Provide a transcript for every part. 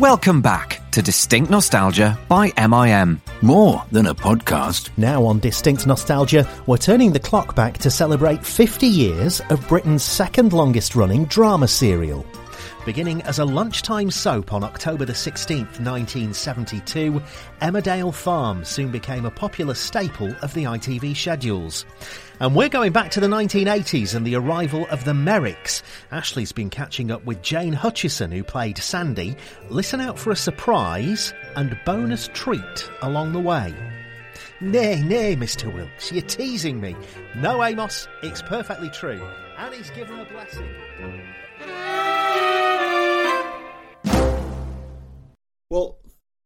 Welcome back to Distinct Nostalgia by MIM. More than a podcast. Now on Distinct Nostalgia, we're turning the clock back to celebrate 50 years of Britain's second longest running drama serial. Beginning as a lunchtime soap on October the 16th, 1972, Emmerdale Farm soon became a popular staple of the ITV schedules. And we're going back to the 1980s and the arrival of the Merricks. Ashley's been catching up with Jane Hutchison, who played Sandy. Listen out for a surprise and bonus treat along the way. Nay, nay, Mr. Wilkes, you're teasing me. No, Amos, it's perfectly true. Annie's given a blessing. Well,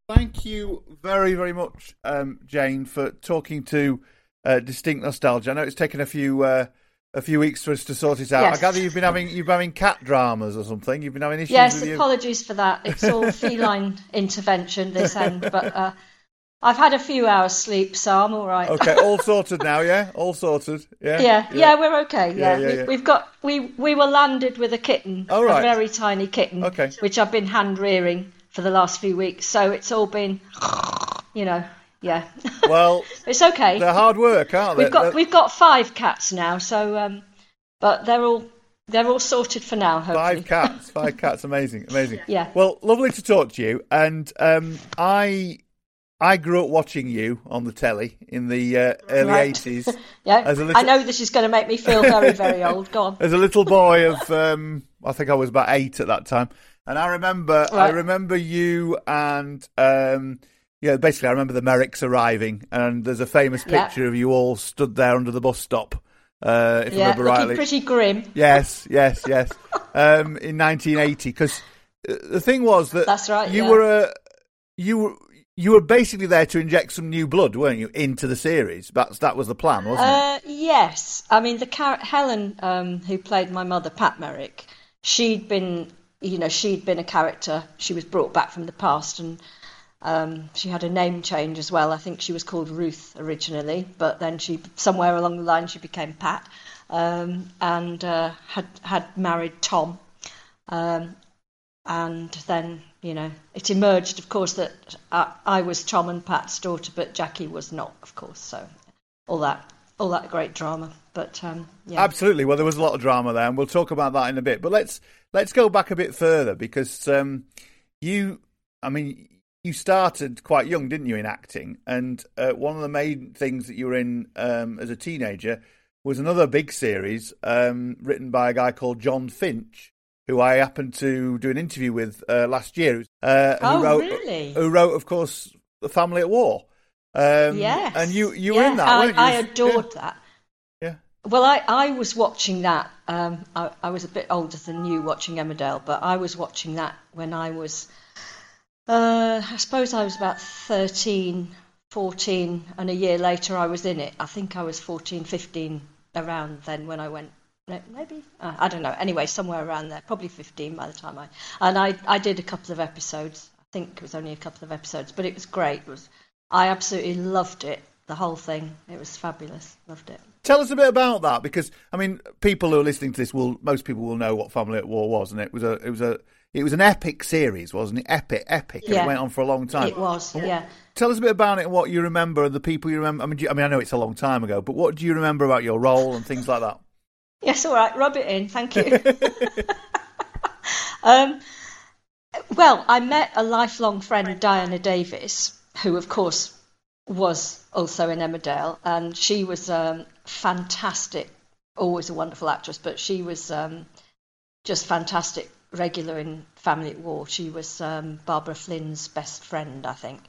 thank you very, very much, um, Jane, for talking to uh, Distinct Nostalgia. I know it's taken a few uh, a few weeks for us to sort it out. Yes. I gather you've been having you've been having cat dramas or something. You've been having issues Yes, with you. apologies for that. It's all feline intervention this end, but uh, I've had a few hours sleep, so I'm all right. Okay, all sorted now, yeah, all sorted, yeah, Yeah, yeah, we're okay. Yeah, Yeah, yeah, we, yeah. we've got we we were landed with a kitten, Oh, right. a very tiny kitten, Okay. which I've been hand rearing for the last few weeks. So it's all been, you know, yeah, Well, it's okay. they're hard work, aren't they? We've got They're- we've got five cats now, so um, but they're all they're all sorted for now. Hopefully. Five cats, five cats, amazing, amazing. Yeah. Well, lovely to talk to you. And um, I, I grew up watching you on the telly in the uh, early Right. eighties Yeah, little- I know this is going to make me feel very very old. Go on. as a little boy of, um, I think I was about eight at that time. And I remember, I remember you and, um, yeah, basically, I remember the Merricks arriving, and there's a famous Yeah. picture of you all stood there under the bus stop. Uh, if I Yeah, remember looking rightly. pretty grim. Yes, yes, yes. um, in 1980, because the thing was that That's right, You yeah. were a you were you were basically there to inject some new blood, weren't you, into the series? That's that was the plan, wasn't it? Uh, yes, I mean the Helen um, who played my mother, Pat Merrick. She'd been, you know, she'd been a character. She was brought back from the past, and um, she had a name change as well. I think she was called Ruth originally, but then she somewhere along the line she became Pat, um, and uh, had had married Tom. Um, and then, you know, it emerged, of course, that I, I was Tom and Pat's daughter, but Jackie was not, of course. So all that, all that great drama. But um, yeah, Absolutely. Well, there was a lot of drama there, and we'll talk about that in a bit. But let's let's go back a bit further because um, you, I mean, you started quite young, didn't you, in acting? And uh, one of the main things that you were in um, as a teenager was another big series um, written by a guy called John Finch, who I happened to do an interview with uh, last year. Uh, Oh, who wrote, really? Who wrote, of course, The Family at War. Um, yes, And you you yeah, were in that, I, weren't you? I adored that. Well, I, I was watching that. Um, I, I was a bit older than you watching Emmerdale, but I was watching that when I was, uh, I suppose I was about 13, 14, and a year later I was in it. I think I was 14, 15 around then when I went. no, Maybe uh, I don't know. Anyway, somewhere around there, probably 15 by the time I. And I, I did a couple of episodes. I think it was only a couple of episodes, but it was great. It was, I absolutely loved it. The whole thing. It was fabulous. Loved it. Tell us a bit about that, because I mean, people who are listening to this will most people will know what Family at War was, and it was a it was a it was an epic series, wasn't it? Epic, epic, and Yeah. it went on for a long time. It was, yeah. Tell us a bit about it and what you remember, and the people you remember. I mean, you, I mean, I know it's a long time ago, but what do you remember about your role and things like that? Yes, all right. Rub it in. Thank you. um, well, I met a lifelong friend, Diana Davies, who, of course, was also in Emmerdale, and she was um, fantastic. Always a wonderful actress, but she was um, just fantastic. Regular in Family at War. She was um, Barbara Flynn's best friend, I think.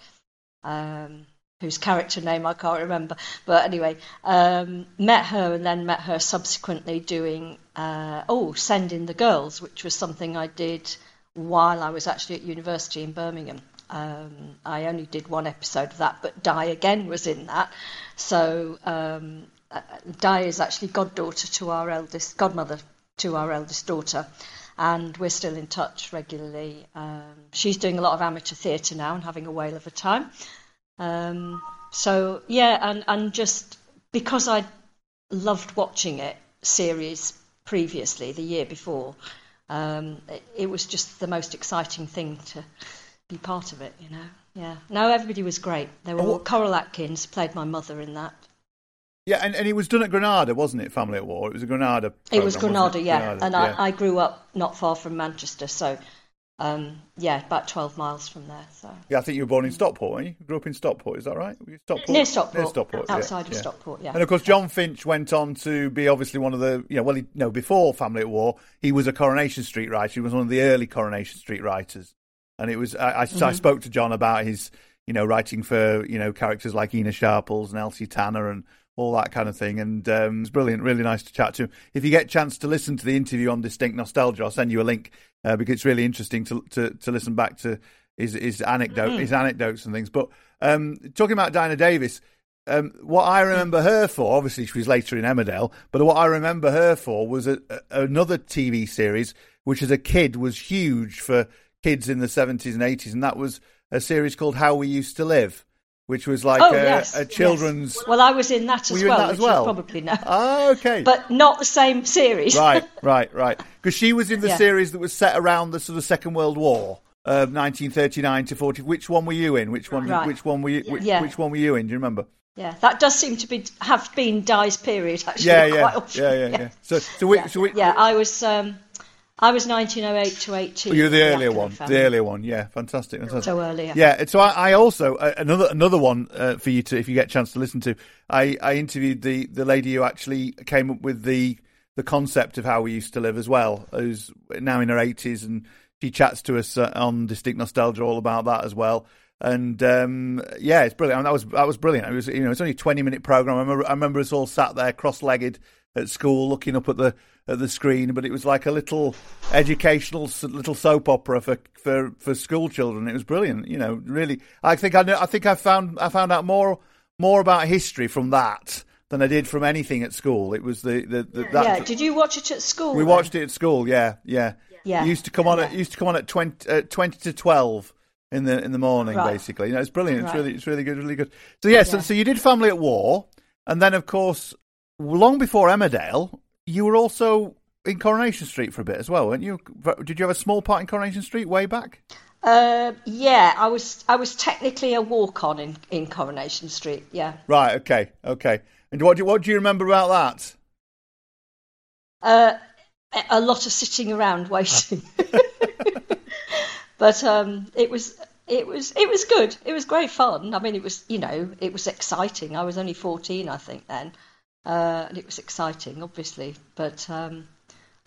Um, whose character name I can't remember. But anyway, um, met her and then met her subsequently doing, uh, oh, Send in the Girls, which was something I did while I was actually at university in Birmingham. Um, I only did one episode of that, but Di again was in that. So um, uh, Di is actually goddaughter to our eldest, godmother to our eldest daughter. And we're still in touch regularly. Um, she's doing a lot of amateur theatre now and having a whale of a time. Um, so yeah, and and just because I loved watching it series previously the year before, um, it, it was just the most exciting thing to be part of it. You know, yeah. No, everybody was great. They were all, Coral Atkins played my mother in that. Yeah, and, and it was done at Granada, wasn't it? Family at War. It was a Granada. It was Granada, it? yeah. Granada, and yeah. I, I grew up not far from Manchester, so um, yeah, about twelve miles from there. So Yeah, I think you were born in Stockport, weren't you? You grew up in Stockport, is that right? Stockport? near Stockport, Near Stockport, yeah, outside of yeah. Stockport, yeah. And of course, John Finch went on to be obviously one of the, you know, well, he, no, before Family at War, he was a Coronation Street writer. He was one of the early Coronation Street writers. And it was, I, I, I Mm-hmm. spoke to John about his, you know, writing for, you know, characters like Ena Sharples and Elsie Tanner and all that kind of thing. And um, it's brilliant, really nice to chat to him. If you get a chance to listen to the interview on Distinct Nostalgia, I'll send you a link uh, because it's really interesting to, to, to listen back to his, his anecdote, his anecdotes and things. But um, talking about Diana Davies, um, what I remember her for, obviously she was later in Emmerdale, but what I remember her for was a, a, another TV series which as a kid was huge for kids in the 70s and 80s, and that was a series called How We Used to Live, which was like oh a, yes, a yes. children's. Well, I was in that as Were you in well, that as well? probably know, Ah, okay. but not the same series. right, right, right. Because she was in the Yeah. series that was set around the sort of Second World War. Of 1939 to 40. Which one were you in? Which one? Right. Which one were you? Which, Yeah. which one were you in? Do you remember? Yeah, that does seem to be have been Di's period actually. Yeah, quite yeah, often. yeah, yeah, yeah. So, so, we, yeah. so we, yeah, I was um, I was 1908 to 18. Oh, You're the earlier one. family. The earlier one. Yeah, fantastic. fantastic. So earlier. Yeah. So I, I also uh, another another one uh, for you to if you get a chance to listen to. I, I interviewed the, the lady who actually came up with the the concept of how we used to live as well. Who's now in her eighties and she chats to us uh, on Distinct Nostalgia all about that as well. And um, yeah, it's brilliant. I mean, that was that was brilliant. It was you know it's only a twenty minute program. I remember I remember us all sat there cross legged at school looking up at the at the screen, but it was like a little educational little soap opera for for for school children. It was brilliant. You know, really. I think I know, I think I found I found out more more about history from that than I did from anything at school. It was the the, the that Yeah, did you watch it at school? we then? watched it at school. Yeah, yeah. Yeah. It used to come on at used to come on at 20, uh, 20 to twelve in the in the morning, Right. basically. You know, it's brilliant. It's Right. really it's really good, really good. So yeah, so so you did Family at War, and then of course, long before Emmerdale, you were also in Coronation Street for a bit as well, weren't you? Did you have a small part in Coronation Street way back? Uh, yeah, I was I was technically a walk on in, in Coronation Street. Yeah. Right. Okay. Okay. And what do what do you remember about that? Uh, a- a lot of sitting around waiting. but um, it was it was it was good. It was great fun. I mean, it was you know it was exciting. I was only fourteen, I think then, uh, and it was exciting, obviously. But um,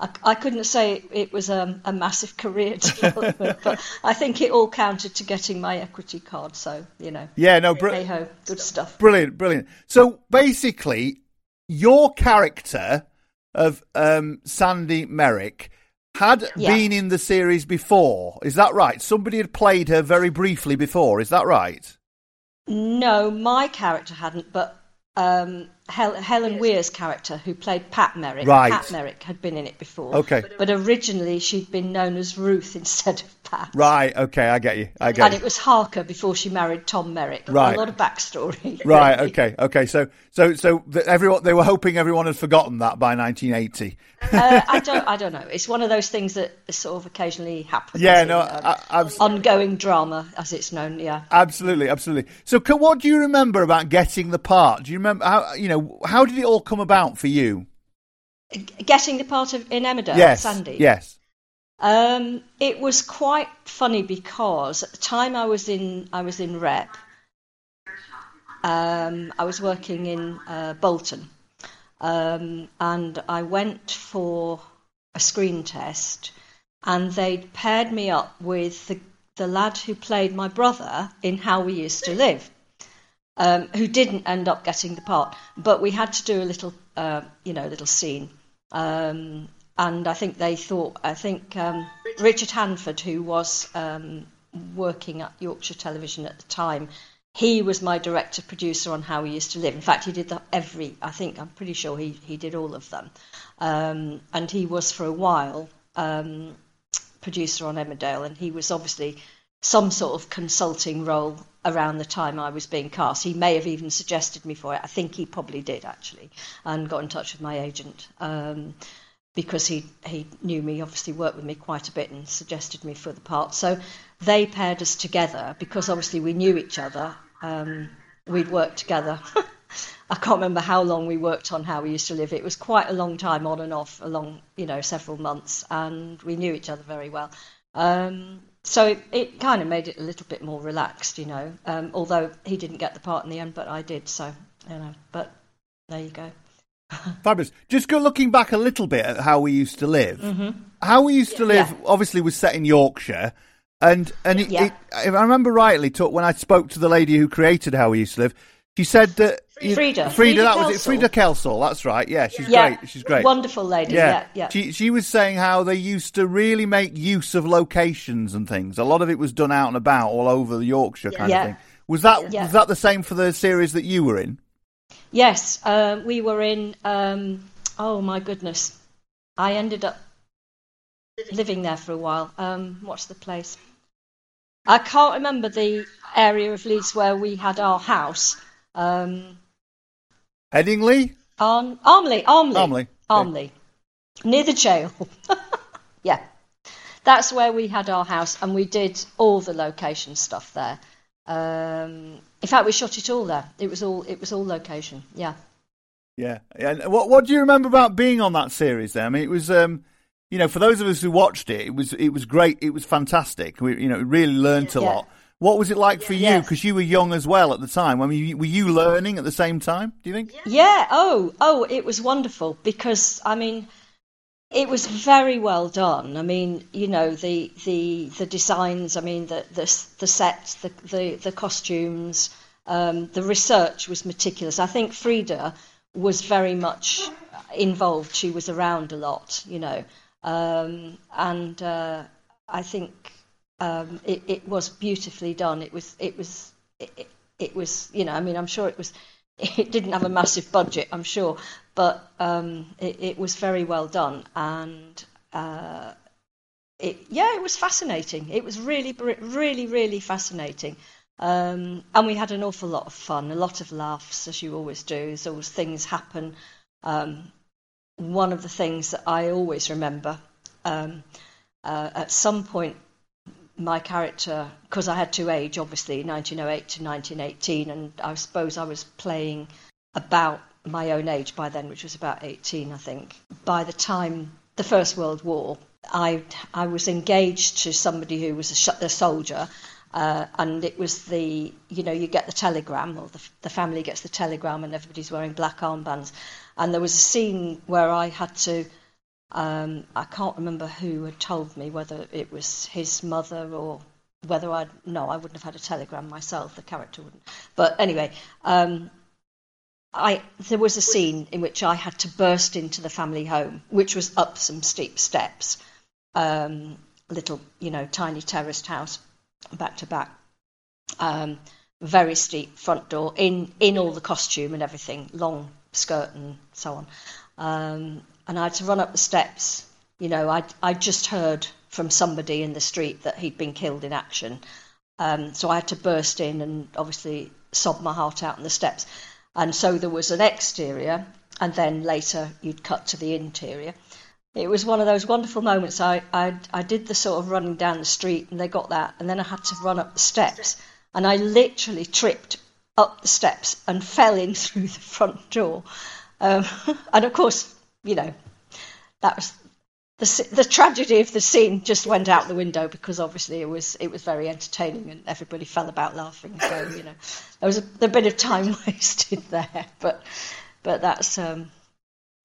I, I couldn't say it, was um, a massive career development. but I think it all counted to getting my equity card. So you know, Yeah. No. Br- hey ho, good stuff. Brilliant, brilliant. So basically, your character of um, Sandy Merrick had Yeah. been in the series before. Is that right? Somebody had played her very briefly before. Is that right? No, my character hadn't, but um, Hel- Helen Weir's character, who played Pat Merrick, Right. Pat Merrick had been in it before. Okay. But originally she'd been known as Ruth instead of Right. Okay. I get you. I get And you. it was Harker before she married Tom Merrick. Right. A lot of backstory. Right. really. Okay. Okay. So, so, so everyone they were hoping everyone had forgotten that by 1980. uh, I don't. I don't know. It's one of those things that sort of occasionally happens. Yeah. No. um, I, ongoing drama, as it's known. Yeah. Absolutely, absolutely. So, what do you remember about getting the part? Do you remember how you know how did it all come about for you? Getting the part of in Emmerdale, yes, Sandy. yes, Um, it was quite funny because at the time I was in I was in rep. Um, I was working in uh, Bolton, um, and I went for a screen test, and they'd paired me up with the the lad who played my brother in How We Used to Live. Um, who didn't end up getting the part, but we had to do a little, uh, you know, little scene. Um, and I think they thought, I think um, Richard Hanford, who was um, working at Yorkshire Television at the time, he was my director producer on How We Used to Live. In fact, he did the, every, I think, I'm pretty sure he, he did all of them. Um, and he was for a while um, producer on Emmerdale, and he was obviously some sort of consulting role around the time I was being cast. He may have even suggested me for it. I think he probably did actually, and got in touch with my agent. Um, because he he knew me, obviously worked with me quite a bit and suggested me for the part. So they paired us together because obviously we knew each other. Um, we'd worked together. I can't remember how long we worked on How We Used to Live. It was quite a long time on and off, along you know several months, and we knew each other very well. Um, so it, it, kind of made it a little bit more relaxed, you know. Um, although he didn't get the part in the end, but I did. So you know, but there you go. Fabulous. Just go looking back a little bit at how we used to live. Mm-hmm. How we used to live, Yeah. obviously, was set in Yorkshire, and and it, Yeah. it, if I remember rightly, when I spoke to the lady who created how we used to live, she said that Freda. Freda, Freda that was it. Freda Kelsall. That's right. Yeah, she's yeah, great. She's great. Wonderful lady. Yeah, yeah. She she was saying how they used to really make use of locations and things. A lot of it was done out and about all over Yorkshire kind Yeah. of thing. Was that Yeah. was that the same for the series that you were in? Yes, um, we were in. Um, oh my goodness, I ended up living there for a while. Um, what's the place? I can't remember the area of Leeds where we had our house. Um, Headingley? Arm, Armley, Armley, Armley, okay. Armley, near the jail. yeah, that's where we had our house, and we did all the location stuff there. Um, in fact, we shot it all there. It was all it was all location. Yeah. Yeah. And what what do you remember about being on that series? There, I mean, it was um, you know, for those of us who watched it, it was it was great. It was fantastic. We you know really learnt a Yeah. lot. What was it like for you? Yeah. Because you were young as well at the time. I mean, were you learning at the same time? Do you think? Yeah. Oh, oh, it was wonderful because I mean, it was very well done. I mean, you know, the the the designs. I mean, the the the sets, the the the costumes, um, the research was meticulous. I think Freda was very much involved. She was around a lot, you know, um, and uh, I think um, it, it was beautifully done. It was it was it, it, was you know I mean I'm sure it was it didn't have a massive budget I'm sure but um, it, it was very well done and uh, it yeah it was fascinating. It was really really really fascinating. Um, and we had an awful lot of fun a lot of laughs as you always do there's always things happen. Um, one of the things that I always remember um, uh, at some point my character, because I had to age, obviously, 1908 to 1918, and I suppose I was playing about my own age by then, which was about 18, I think. By the time the First World War, I I was engaged to somebody who was a, sh- a soldier, uh, and it was the you know you get the telegram, or the, the family gets the telegram, and everybody's wearing black armbands, and there was a scene where I had to um, I can't remember who had told me whether it was his mother or whether I'd no, I wouldn't have had a telegram myself. The character wouldn't. But anyway, um, I there was a scene in which I had to burst into the family home, which was up some steep steps, um, little you know tiny terraced house, back to back. Um, very steep front door in in all the costume and everything, long skirt and so on. Um, and I had to run up the steps. You know, I I just heard from somebody in the street that he'd been killed in action. Um, so I had to burst in and obviously sob my heart out on the steps. And so there was an exterior, and then later you'd cut to the interior. It was one of those wonderful moments. I, I, I did the sort of running down the street, and they got that, and then I had to run up the steps, and I literally tripped up the steps and fell in through the front door. Um, and of course, you know, that was the the tragedy of the scene just went out the window because obviously it was it was very entertaining and everybody fell about laughing. So you know, there was a, a bit of time wasted there, but but that's um,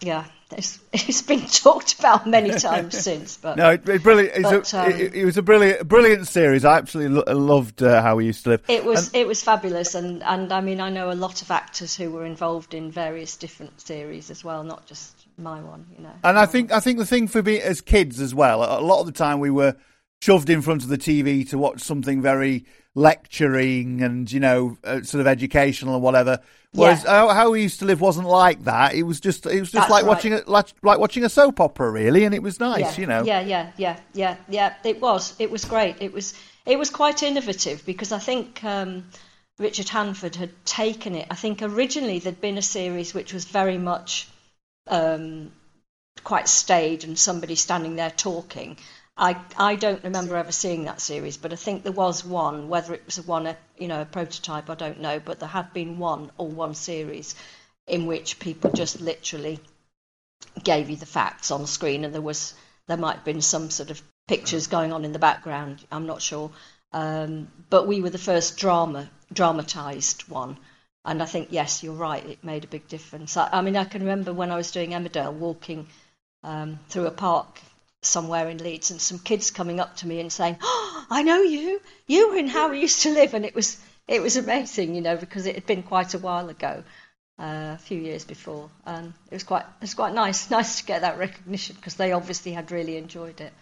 yeah, it's, it's been talked about many times since. But No, it, it brilliant. But, a, um, it, it was a brilliant, brilliant series. I absolutely lo- loved uh, how we used to live. It was And- it was fabulous, and and I mean I know a lot of actors who were involved in various different series as well, not just my one. You know. And I think I think the thing for me as kids as well, a lot of the time we were shoved in front of the TV to watch something very lecturing and you know uh, sort of educational and whatever. Whereas Yeah. how, how we used to live wasn't like that. It was just it was just That's like right. watching a like, like watching a soap opera really, and it was nice, yeah, you know. Yeah, yeah, yeah, yeah, yeah. It was. It was great. It was. It was quite innovative because I think um, Richard Hanford had taken it. I think originally there'd been a series which was very much um, quite staid and somebody standing there talking. I I don't remember ever seeing that series, but I think there was one. Whether it was a one, you know, a prototype, I don't know. But there had been one or one series in which people just literally gave you the facts on screen, and there was there might have been some sort of pictures going on in the background. I'm not sure, um, but we were the first drama dramatized one. And I think yes, you're right. It made a big difference. I, I mean, I can remember when I was doing Emmerdale, walking um, through a park somewhere in Leeds, and some kids coming up to me and saying, "Oh, I know you. You were in How We Used to Live," and it was it was amazing, you know, because it had been quite a while ago, uh, a few years before, and it was quite it was quite nice nice to get that recognition because they obviously had really enjoyed it.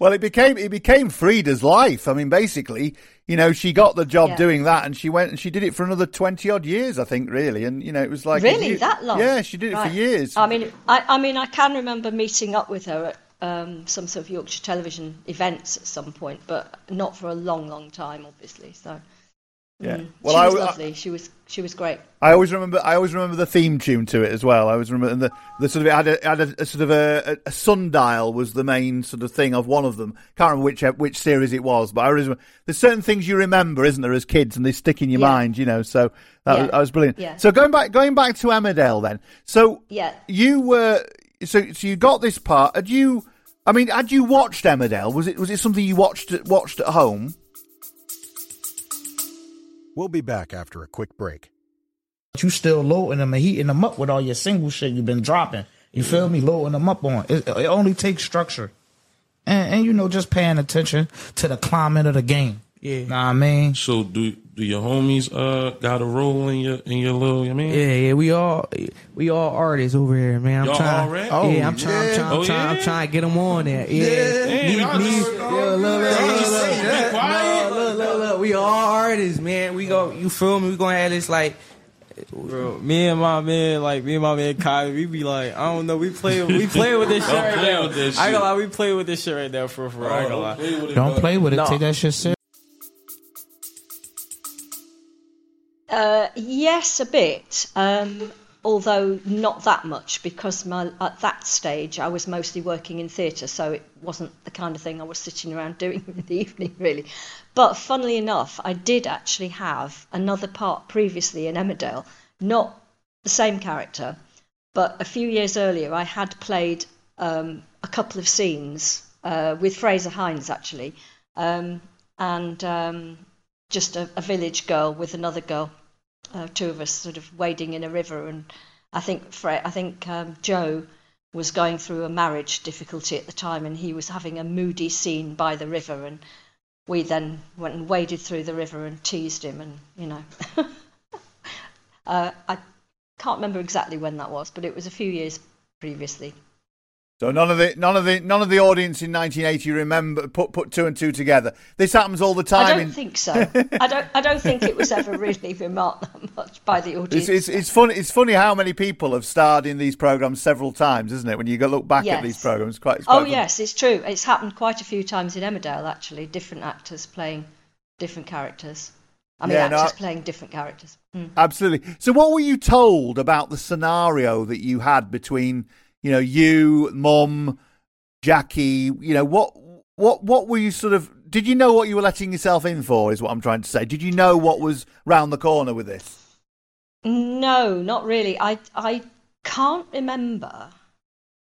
Well, it became it became Freda's life. I mean, basically, you know, she got the job Yeah. doing that, and she went and she did it for another twenty odd years, I think, really. And you know, it was like really you- that long? Yeah, she did it Right. for years. I mean, I, I mean, I can remember meeting up with her at um, some sort of Yorkshire television events at some point, but not for a long, long time, obviously. So. Yeah. mm. Well, she I was I- lovely. she was she was great. I always remember. I always remember the theme tune to it as well. I always remember and the, the sort of it had a, had a, a sort of a, a sundial was the main sort of thing of one of them. Can't remember which which series it was, but I always remember, there's certain things you remember, isn't there, as kids, and they stick in your Yeah. mind, you know. So that Yeah. was, that was brilliant. Yeah. So going back going back to Emmerdale then. So Yeah. you were so so you got this part. Had you? I mean, had you watched Emmerdale? Was it was it something you watched watched at home? We'll be back after a quick break. you still loading them and heating them up with all your single shit you've been dropping. You feel me? Loading them up on. It, it only takes structure. And, and, you know, just paying attention to the climate of the game. Yeah. Know what I mean? So do do your homies uh got a role in your in your little? I mean, Yeah, yeah, we all we all artists over here, man. I'm Y'all trying. already? Oh, yeah, I'm trying. I'm trying. I'm Oh, trying, I'm trying to get them on there. Yeah, Damn, y'all Me- me- just- yeah, look, quiet. look, look, look. We all artists, man. We go. You feel me? We gonna have this like. Bro, me and my man, like me and my man Kai, we be like, I don't know, we play, we play with this shit right play now. with this I ain't gonna lie, we play with this shit right now for for. I gonna lie. play with it, Don't bud. play with it. No. Take that shit serious. Uh, yes, a bit. Um, although not that much because my, at that stage I was mostly working in theatre, so it wasn't the kind of thing I was sitting around doing in the evening, really. But funnily enough, I did actually have another part previously in Emmerdale, not the same character, but a few years earlier I had played um, a couple of scenes uh, with Frazer Hines actually, um, and um, just a, a village girl with another girl, uh, two of us sort of wading in a river, and I think Fre- I think um, Joe was going through a marriage difficulty at the time, and he was having a moody scene by the river, and we then went and waded through the river and teased him, and you know, uh, I can't remember exactly when that was, but it was a few years previously. So none of the none of the none of the audience in 1980 remember put put two and two together. This happens all the time. I don't in, think so. I don't. I don't think it was ever really remarked that much by the audience. It's, it's, it's funny. It's funny how many people have starred in these programs several times, isn't it? When you go look back at these programs, quite. It's quite Oh funny. yes, it's true. It's happened quite a few times in Emmerdale actually. Different actors playing different characters. I mean, Yeah, no, actors I- playing different characters. Mm. Absolutely. So, what were you told about the scenario that you had between, you know, you, Mum, Jackie? You know, what, what, what were you sort of? Did you know what you were letting yourself in for? Is what I'm trying to say. Did you know what was round the corner with this? No, not really. I I can't remember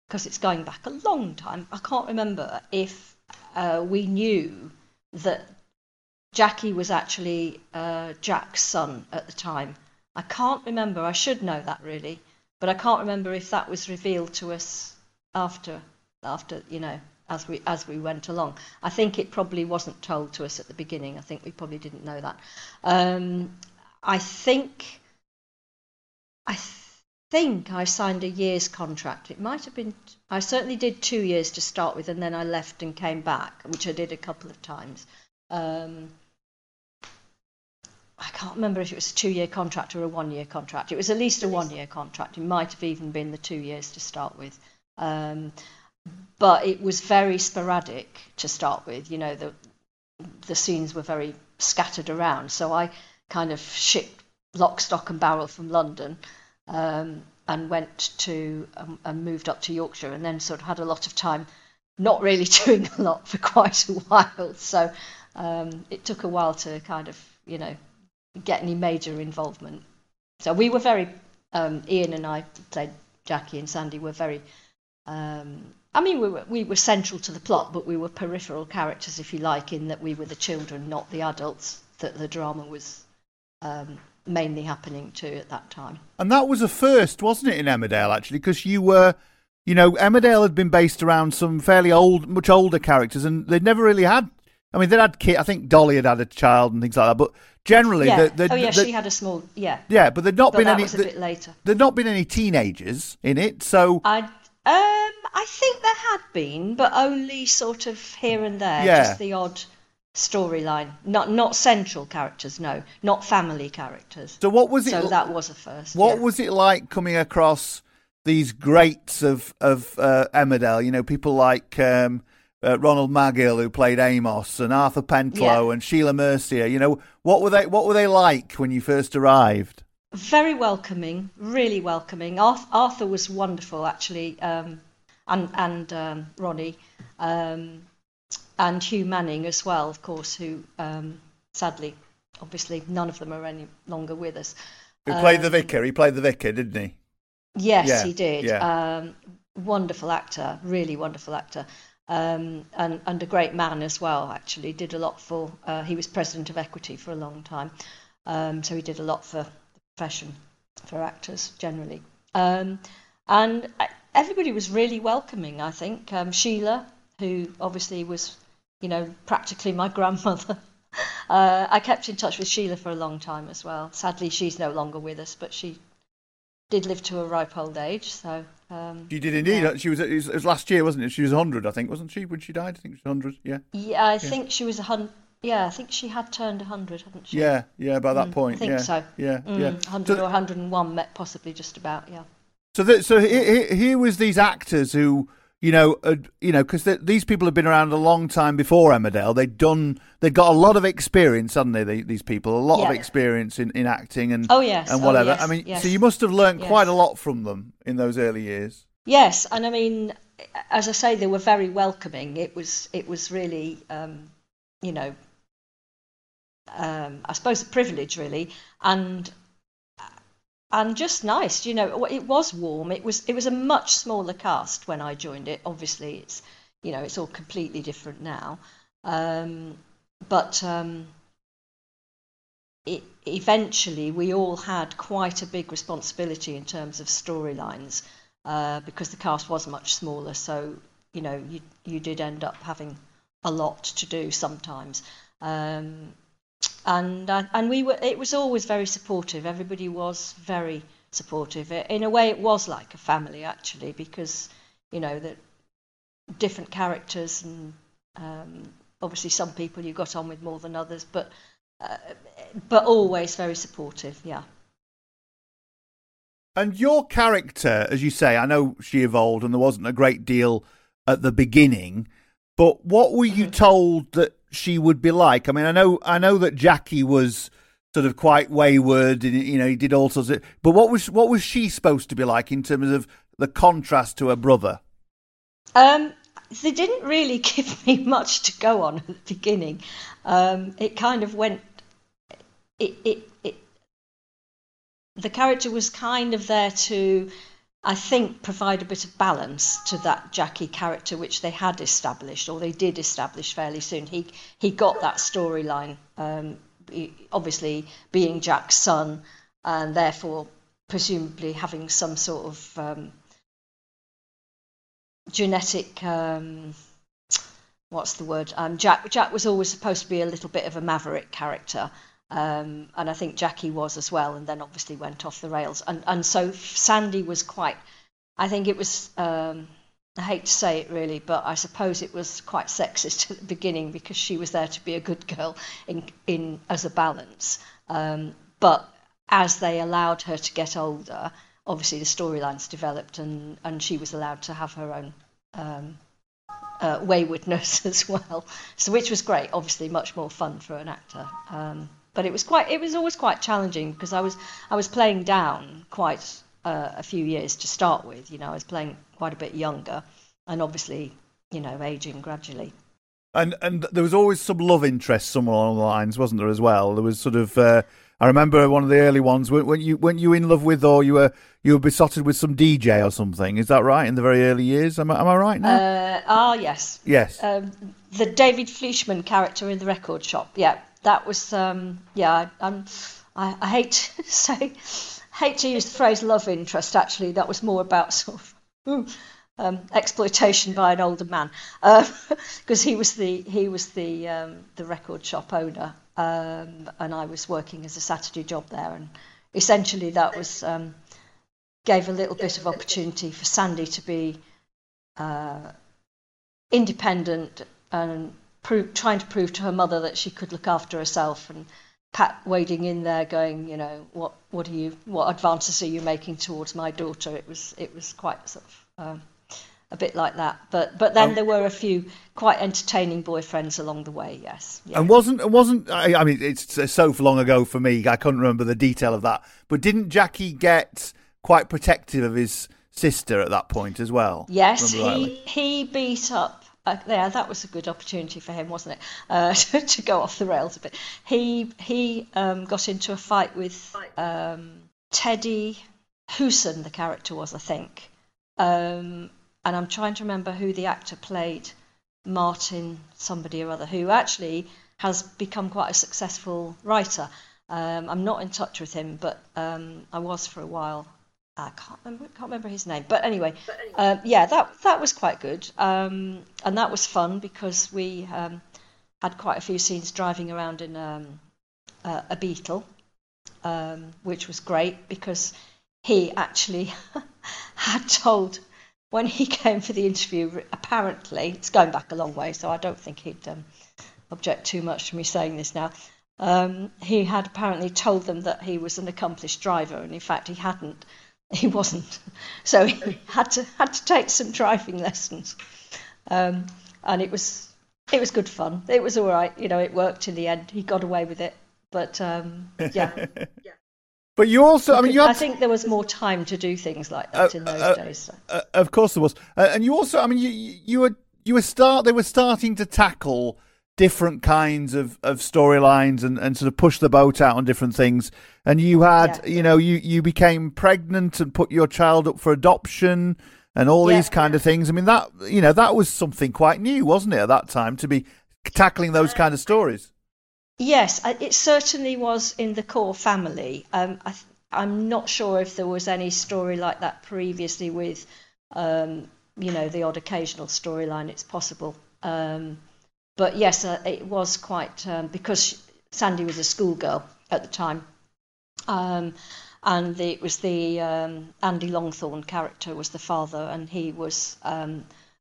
because it's going back a long time. I can't remember if uh, we knew that Jackie was actually uh, Jack's son at the time. I can't remember. I should know that really, but I can't remember if that was revealed to us after after you know as we as we went along. I think it probably wasn't told to us at the beginning. I think we probably didn't know that. Um, I think I think I signed a year's contract. It might have been. I certainly did two years to start with, and then I left and came back, which I did a couple of times. Um, I can't remember if it was a two-year contract or a one-year contract. It was at least a one-year contract. It might have even been the two years to start with. Um, but it was very sporadic to start with. You know, the the scenes were very scattered around. So I kind of shipped lock, stock, and barrel from London, um, and went to um, and moved up to Yorkshire, and then sort of had a lot of time not really doing a lot for quite a while. So um, it took a while to kind of you know get any major involvement. So we were very um, Ian and I played Jackie and Sandy were very. Um, I mean, we were we were central to the plot, but we were peripheral characters, if you like, in that we were the children, not the adults that the drama was um, mainly happening to at that time. And that was a first, wasn't it, in Emmerdale, actually? Because you were, you know, Emmerdale had been based around some fairly old, much older characters, and they'd never really had. I mean, they had kid. I think Dolly had had a child and things like that, but generally, yeah. the, the, oh yeah, the, she had a small yeah. Yeah, but there'd not but been that any. was a bit later. There'd not been any teenagers in it, so I um I think there had been, but only sort of here and there, Yeah. just the odd storyline. Not not central characters, no, not family characters. So what was it? So that was a first. What yeah. was it like coming across these greats of of uh, Emmerdale? You know, people like um, uh, Ronald Magill who played Amos, and Arthur Pentelow, Yeah. and Sheila Mercier. You know, what were they? What were they like when you first arrived? very welcoming, really welcoming. Arth- Arthur was wonderful, actually, um, and and um, Ronnie, um, and Hugh Manning as well, of course, who um, sadly, obviously, none of them are any longer with us. Who played the Um, vicar? He played the vicar, didn't he? Yes, Yeah, he did. yeah. Um, wonderful actor, really wonderful actor, um, and and a great man as well. Actually, did a lot for. Uh, he was president of Equity for a long time, um, so he did a lot for the profession, for actors generally. Um, and everybody was really welcoming. I think um, Sheila, who obviously was, you know, practically my grandmother. Uh, I kept in touch with Sheila for a long time as well. Sadly, she's no longer with us, but she did live to a ripe old age. So um, She did indeed. yeah. She was. It was, last year, wasn't it? She was hundred, I think, wasn't she, when she died? I think she was hundred. Yeah. yeah, I think she was a hundred. Yeah, I think she had turned hundred, hadn't she? Yeah, yeah. By that Mm, point, I think yeah, so. yeah, Mm, yeah. 100 So- or 101, met possibly just about. Yeah. So, that, so here- here was these actors who, you know, had, you know, because these people have been around a long time before Emmerdale. They'd done, they'd got a lot of experience, hadn't they? they these people, a lot of experience in, in acting and Oh, yes. and Oh, whatever. yes, I mean, yes. so you must have learned Yes. quite a lot from them in those early years. Yes, and I mean, as I say, they were very welcoming. It was it was really, um, you know, um, I suppose a privilege really, and and just nice. You know, it was warm. It was it was a much smaller cast when I joined it. Obviously, it's you know it's all completely different now, um, but. Um, it, eventually we all had quite a big responsibility in terms of storylines uh, because the cast was much smaller. So you know you you did end up having a lot to do sometimes, um, and uh, and we were it was always very supportive. Everybody was very supportive. In a way, it was like a family actually because you know that different characters and um, obviously some people you got on with more than others, but uh, but always very supportive. Yeah. And your character, as you say, I know she evolved, and there wasn't a great deal at the beginning. But what were you told that she would be like? I mean, I know, I know that Jackie was sort of quite wayward, and you know, he did all sorts of. But what was what was she supposed to be like in terms of the contrast to her brother? Um, they didn't really give me much to go on at the beginning. Um, it kind of went. It, it it the character was kind of there to, I think, provide a bit of balance to that Jackie character, which they had established, or they did establish fairly soon. He he got that storyline, um, obviously being Jack's son, and therefore presumably having some sort of um, genetic. Um, what's the word? Um, Jack Jack was always supposed to be a little bit of a maverick character. Um, and I think Jackie was as well, and then obviously went off the rails. And and so Sandy was quite. I think it was. Um, I hate to say it really, but I suppose it was quite sexist at the beginning because she was there to be a good girl in in as a balance. Um, but as they allowed her to get older, obviously the storylines developed, and and she was allowed to have her own. Um, uh, waywardness as well, so which was great. Obviously, much more fun for an actor. Um, but it was quite. It was always quite challenging because I was I was playing down quite uh, a few years to start with. You know, I was playing quite a bit younger, and obviously, you know, aging gradually. And and there was always some love interest somewhere along the lines, wasn't there? As well, there was sort of. Uh, I remember one of the early ones when you when you in love with or you were you were besotted with some DJ or something. Is that right? In the very early years, am I, am I right now? Uh, ah, yes. Yes. Um, the David Fleischman character in the record shop. Yeah, that was. Um, yeah, I. I, I hate to say, hate to use the phrase love interest. Actually, that was more about sort of. um, exploitation by an older man, because he was the he was the um, the record shop owner, um, and I was working as a Saturday job there, and essentially that was um, gave a little bit of opportunity for Sandy to be uh, independent and prove, trying to prove to her mother that she could look after herself, and Pat wading in there, going, you know, what what are you, what advances are you making towards my daughter? It was it was quite sort of. Um, a bit like that. But but then um, there were a few quite entertaining boyfriends along the way. Yes. Yeah. And wasn't wasn't I, I mean it's so long ago for me I couldn't remember the detail of that. But didn't Jackie get quite protective of his sister at that point as well? Yes, he he beat up. Uh, yeah, that was a good opportunity for him, wasn't it? Uh, to, to, go off the rails a bit. He he um, got into a fight with um, Teddy Hooson, the character was, I think. Um, and I'm trying to remember who the actor played Martin somebody or other, who actually has become quite a successful writer. Um, I'm not in touch with him, but um, I was for a while. I can't remember, can't remember his name, but anyway, uh, yeah, that that was quite good, um, and that was fun because we um, had quite a few scenes driving around in um, uh, a Beetle, um, which was great because he actually had told when he came for the interview, apparently, it's going back a long way, so I don't think he'd um, object too much to me saying this now. Um, he had apparently told them that he was an accomplished driver, and in fact, he hadn't. He wasn't. So he had to had to take some driving lessons, um, and it was it was good fun. It was all right. You know, it worked in the end. He got away with it, but um, yeah. yeah. But you also, I mean, you had... I think there was more time to do things like that uh, in those uh, days. So. Uh, of course, there was, uh, and you also, I mean, you you were you were start they were starting to tackle different kinds of, of storylines and, and sort of push the boat out on different things. And you had, yeah. you know, you, you became pregnant and put your child up for adoption and all yeah. these kind of things. I mean, that, you know, that was something quite new, wasn't it, at that time to be tackling those kind of stories? Yes, it certainly was in the core family. Um, I, am not sure if there was any story like that previously with, um, you know, the odd occasional storyline. It's possible. Um, but yes, uh, it was quite um, because Sandy was a schoolgirl at the time, um, and the, it was the um, Andy Longthorne character was the father, and he was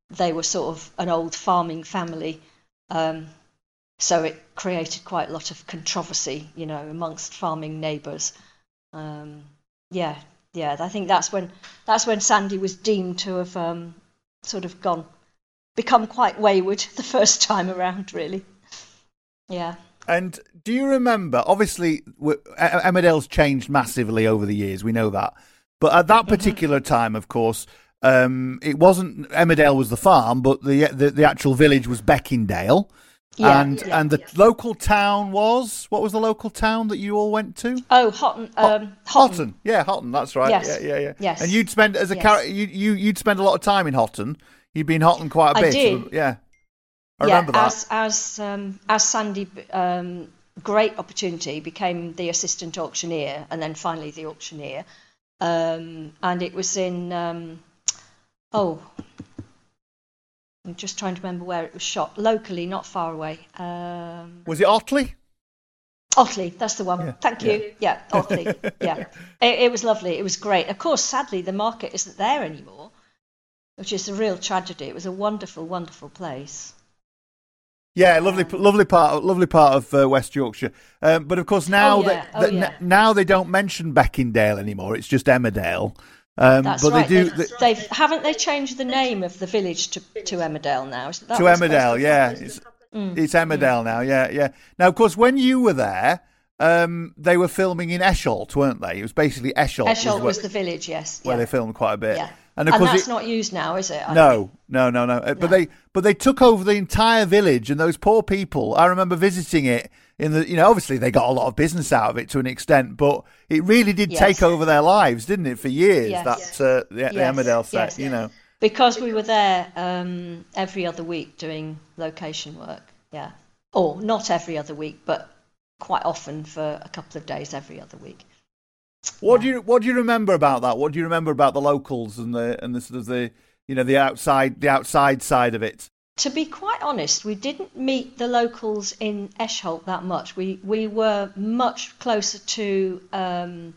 they were sort of an old farming family. Um, so it created quite a lot of controversy, you know, amongst farming neighbours. Um, yeah, yeah. I think that's when that's when Sandy was deemed to have um, sort of gone, become quite wayward the first time around, really. Yeah. And do you remember? Obviously, Emmerdale's changed massively over the years. We know that, but at that mm-hmm. particular mm-hmm. time, of course, um, it wasn't Emmerdale was the farm, but the the, the actual village was Beckindale. Yeah, and yeah, and the yeah. local town was what was the local town that you all went to? Oh, Hotton. Um, Hotton. Hotton. Yeah, Hotton. That's right. Yes. Yeah, yeah, yeah. Yes. And you'd spend as a yes. character, you, you you'd spend a lot of time in Hotton. You'd been hotting quite a I bit. Do. Yeah. I yeah, remember that. As as um, as Sandy, um, great opportunity, became the assistant auctioneer, and then finally the auctioneer. Um, and it was in um, oh I'm just trying to remember where it was shot. Locally, not far away. Um, was it Otley? Otley, that's the one. Yeah, Thank you. Yeah, yeah Otley. yeah, it, it, was lovely. It was great. Of course, sadly, the market isn't there anymore, which is a real tragedy. It was a wonderful, wonderful place. Yeah, lovely, lovely part, lovely part of uh, West Yorkshire. Um, but of course, now oh, yeah. that, that oh, now they don't mention Beckindale anymore. It's just Emmerdale. Um, That's but right. They do. They've, they, they've, haven't they changed the name of the village to, to Emmerdale now? to Emmerdale, yeah. It's, mm. it's Emmerdale mm. now, yeah, yeah. Now, of course, when you were there, um, they were filming in Esholt, weren't they? It was basically Esholt. Esholt where, was the village, yes. where yeah. they filmed quite a bit. Yeah. And And, of course, that's it- not used now, is it? I no, think? no, no, no. But they, but they took over the entire village, and those poor people. I remember visiting it in the. You know, obviously they got a lot of business out of it to an extent, but it really did Yes. take over their lives, didn't it? For years, Yes. that uh, the, the Yes, Emmerdale set. yes. You know. Because we were there um, every other week doing location work. Yeah. Or not every other week, but quite often for a couple of days every other week. What do you What do you remember about that? What do you remember about the locals and the and the sort of the you know the outside the outside side of it? To be quite honest, we didn't meet the locals in Esholt that much. We we were much closer to um,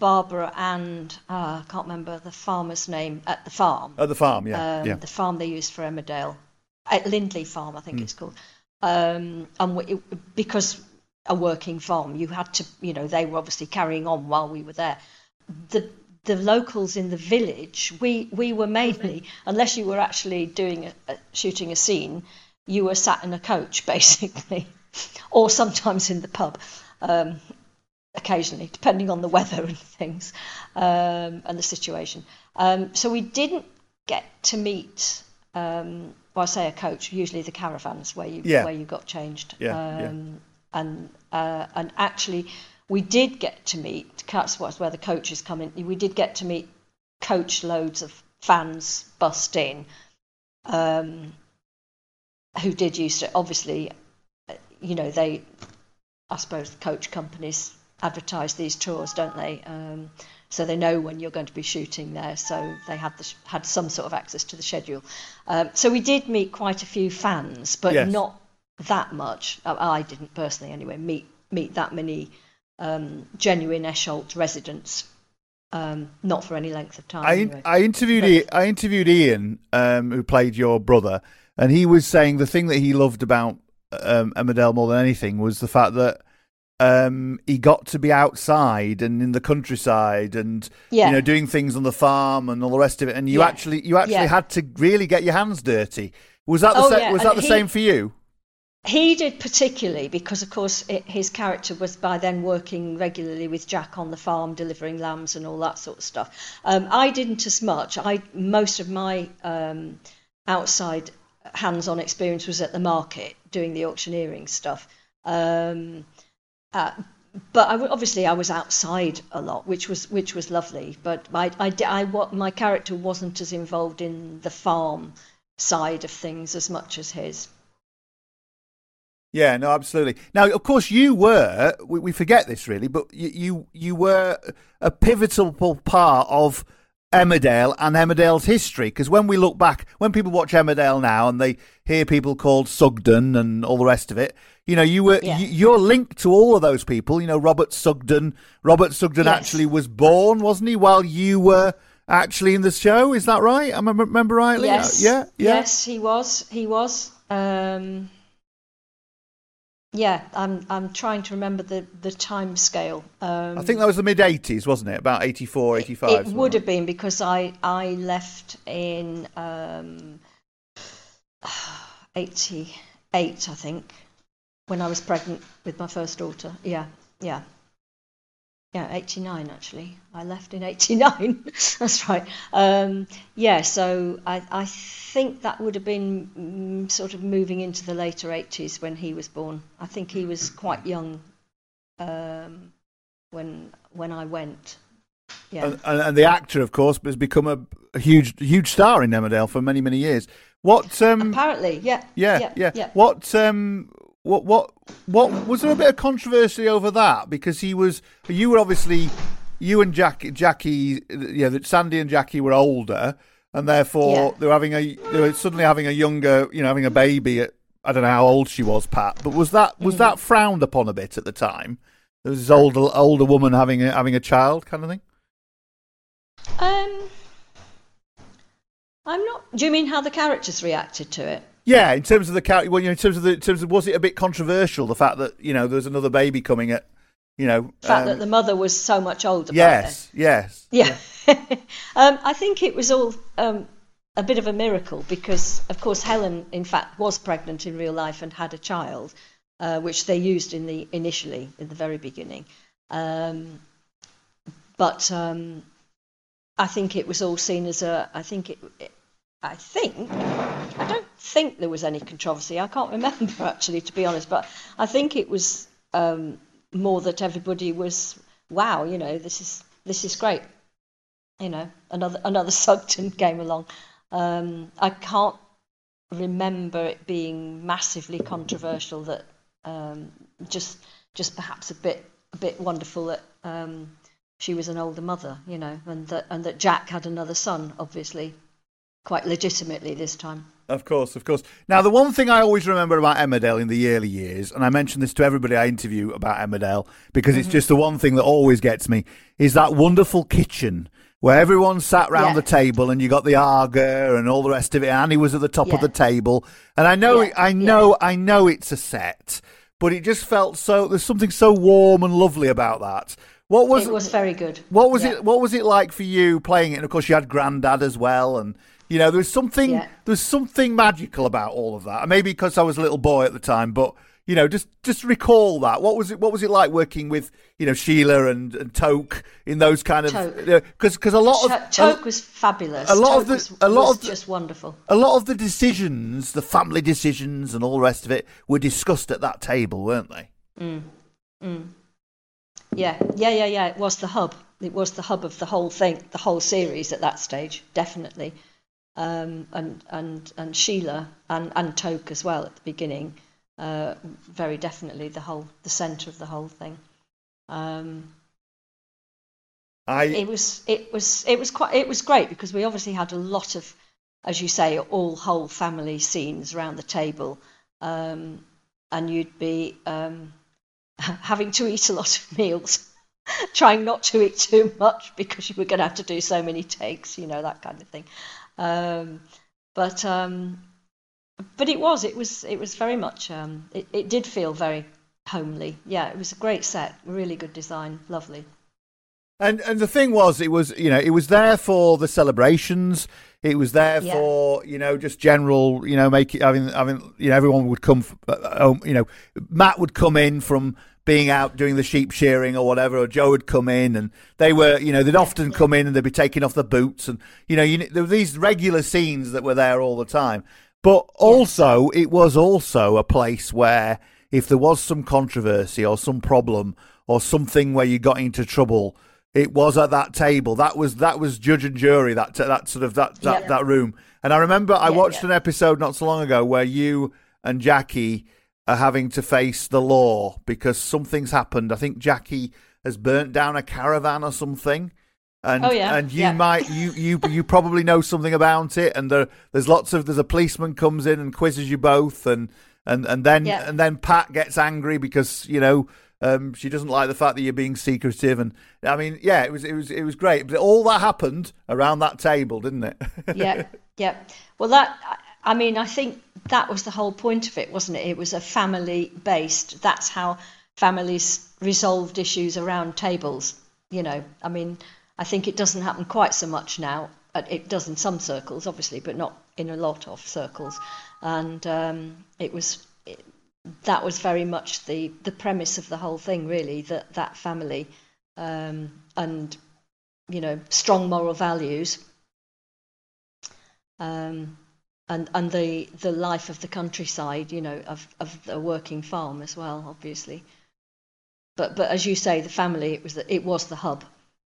Barbara and uh, I can't remember the farmer's name at the farm. At the farm, yeah, um, yeah. the farm they used for Emmerdale, at Lindley Farm, I think it's called. Um, and we, it, because a working farm, you had to, you know, they were obviously carrying on while we were there. The the locals in the village, we we were mainly, unless you were actually doing a, a, shooting a scene, you were sat in a coach basically, or sometimes in the pub. Um, occasionally, depending on the weather and things um, and the situation. Um, so we didn't get to meet. Um, well, I say a coach. Usually the caravans where you Yeah. where you got changed. Yeah, yeah. And uh, and actually, we did get to meet. That's what's where the coaches come in. We did get to meet coach loads of fans bust in, um, who did used to obviously, uh, you know, they I suppose the coach companies advertise these tours, don't they? Um, so they know when you're going to be shooting there. So they had the, had some sort of access to the schedule. Um, so we did meet quite a few fans, but Yes. not that much. I, didn't personally, anyway, meet meet that many um, genuine Esholt residents. Um, not for any length of time. I anyway. I interviewed I, I interviewed Ian, um, who played your brother, and he was saying the thing that he loved about um, Emmerdale more than anything was the fact that um, he got to be outside and in the countryside and Yeah. you know doing things on the farm and all the rest of it. And you Yeah. actually you actually Yeah. had to really get your hands dirty. Was that the Oh, sa- was and that the he- same for you? He did particularly because, of course, it, his character was by then working regularly with Jack on the farm, delivering lambs and all that sort of stuff. Um, I didn't as much. I most of my um, outside hands-on experience was at the market doing the auctioneering stuff. Um, uh, but I, obviously, I was outside a lot, which was which was lovely. But I, I, I, what my character wasn't as involved in the farm side of things as much as his. Yeah, no, absolutely. Now, of course, you were. We, we forget this really, but you, you you were a pivotal part of Emmerdale and Emmerdale's history. Because when we look back, when people watch Emmerdale now and they hear people called Sugden and all the rest of it, you know, you were Yeah. you, you're linked to all of those people. You know, Robert Sugden. Robert Sugden Yes. actually was born, wasn't he, while you were actually in the show? Is that right? I remember, remember rightly. Yes. Yeah. Yeah. Yes, he was. He was. Um, yeah, I'm. I'm trying to remember the the time scale. Um, I think that was the mid 80s, wasn't it? About 84, 85. it something would have been because I I left in um, 88, I think, when I was pregnant with my first daughter. Yeah, yeah. Yeah, 89 actually. I left in 89. That's right. Um, yeah, so I, I think that would have been mm, sort of moving into the later 80s when he was born. I think he was quite young um, when when I went. Yeah. And, and, and the actor, of course, has become a, a huge, huge star in Emmerdale for many, many years. What? Um, Apparently, yeah. yeah, yeah, yeah, yeah. What? Um, what? What? What? Was there a bit of controversy over that? Because he was, you were obviously, you and Jack, Jackie, yeah, that Sandy and Jackie were older, and therefore Yeah. they were having a, they were suddenly having a younger, you know, having a baby at, I don't know how old she was, Pat, but was that was Mm. that frowned upon a bit at the time? There was this older older woman having a having a child, kind of thing. Um, I'm not. Do you mean how the characters reacted to it? Yeah, in terms of the character, well, you know, in terms of the, in terms of was it a bit controversial the fact that you know there was another baby coming at, you know, The fact um, that the mother was so much older. by yes, yes, then. Yeah. um, I think it was all um, a bit of a miracle because, of course, Helen, in fact, was pregnant in real life and had a child. uh, which they used in the initially in the very beginning. Um, but um, I think it was all seen as a. I think it. I think. I don't think there was any controversy. I can't remember actually, to be honest. But I think it was um, more that everybody was, wow, you know, this is this is great. You know, another another Sugden came along. Um, I can't remember it being massively controversial. That um, just just perhaps a bit a bit wonderful that um, she was an older mother, you know, and that and that Jack had another son, obviously, quite legitimately this time. Of course, of course. Now, the one thing I always remember about Emmerdale in the early years, and I mention this to everybody I interview about Emmerdale because mm-hmm. it's just the one thing that always gets me, is that wonderful kitchen where everyone sat round yeah. the table and you got the Aga and all the rest of it. Annie was at the top yeah. of the table, and I know, yeah. I know, I know it's a set, but it just felt so. There's something so warm and lovely about that. What was it? Was very good. What was it? What was it like for you playing it? And of course, you had Grandad as well, and you know, there's something yeah. there's something magical about all of that. Maybe because I was a little boy at the time, but you know, just just recall that. What was it? What was it like working with you know Sheila and, and Toke in those kind of because because a lot of Toke was fabulous. A lot Toke of the was, a lot of the, just wonderful. A lot of the decisions, the family decisions, and all the rest of it were discussed at that table, weren't they? Mm. Mm. Yeah, yeah, yeah, yeah. It was the hub. It was the hub of the whole thing, the whole series at that stage, definitely um, and and and Sheila and and Toke as well at the beginning. Uh, very definitely the whole the centre of the whole thing. Um, I it was it was it was quite it was great because we obviously had a lot of, as you say, all whole family scenes around the table, um, and you'd be um, having to eat a lot of meals. trying not to eat too much because you were going to have to do so many takes, you know, that kind of thing. Um, but um, but it was it was it was very much um, it, it did feel very homely. Yeah, it was a great set, really good design, lovely. And and the thing was, it was you know it was there for the celebrations. It was there yeah. for you know just general you know making I mean I mean you know everyone would come uh, you know Matt would come in from being out doing the sheep shearing or whatever, or Joe would come in and they were, you know, they'd often come in and they'd be taking off the boots and, you know, you, there were these regular scenes that were there all the time. But also, it was also a place where if there was some controversy or some problem or something where you got into trouble, it was at that table. That was that was judge and jury. That that sort of that that, yeah. that room. And I remember I yeah, watched yeah. an episode not so long ago where you and Jackie are having to face the law because something's happened. I think Jackie has burnt down a caravan or something. And, oh, yeah. and you yeah. might you, you you probably know something about it and there, there's lots of there's a policeman comes in and quizzes you both and and and then yeah. and then Pat gets angry because you know um, she doesn't like the fact that you're being secretive and I mean yeah it was it was it was great but all that happened around that table didn't it yeah yeah well that I mean I think that was the whole point of it, wasn't it? It was a family based. That's how families resolved issues around tables. You know, I mean, I think it doesn't happen quite so much now. It does in some circles, obviously, but not in a lot of circles. And um, it was it, that was very much the the premise of the whole thing, really. That that family um, and you know strong moral values. Um, and and the the life of the countryside, you know, of of the working farm as well, obviously. But but as you say, the family it was the, it was the hub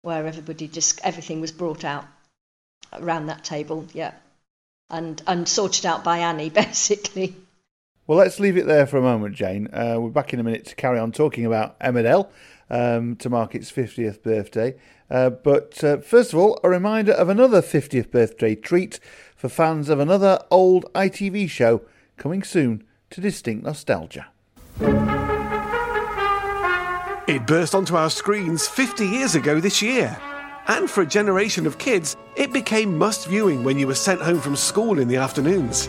where everybody just everything was brought out around that table, yeah, and and sorted out by Annie basically. Well, let's leave it there for a moment, Jane. Uh, we're back in a minute to carry on talking about Emmerdale um, to mark its 50th birthday. Uh, but uh, first of all, a reminder of another 50th birthday treat for fans of another old ITV show coming soon to distinct nostalgia. It burst onto our screens 50 years ago this year. And for a generation of kids, it became must viewing when you were sent home from school in the afternoons.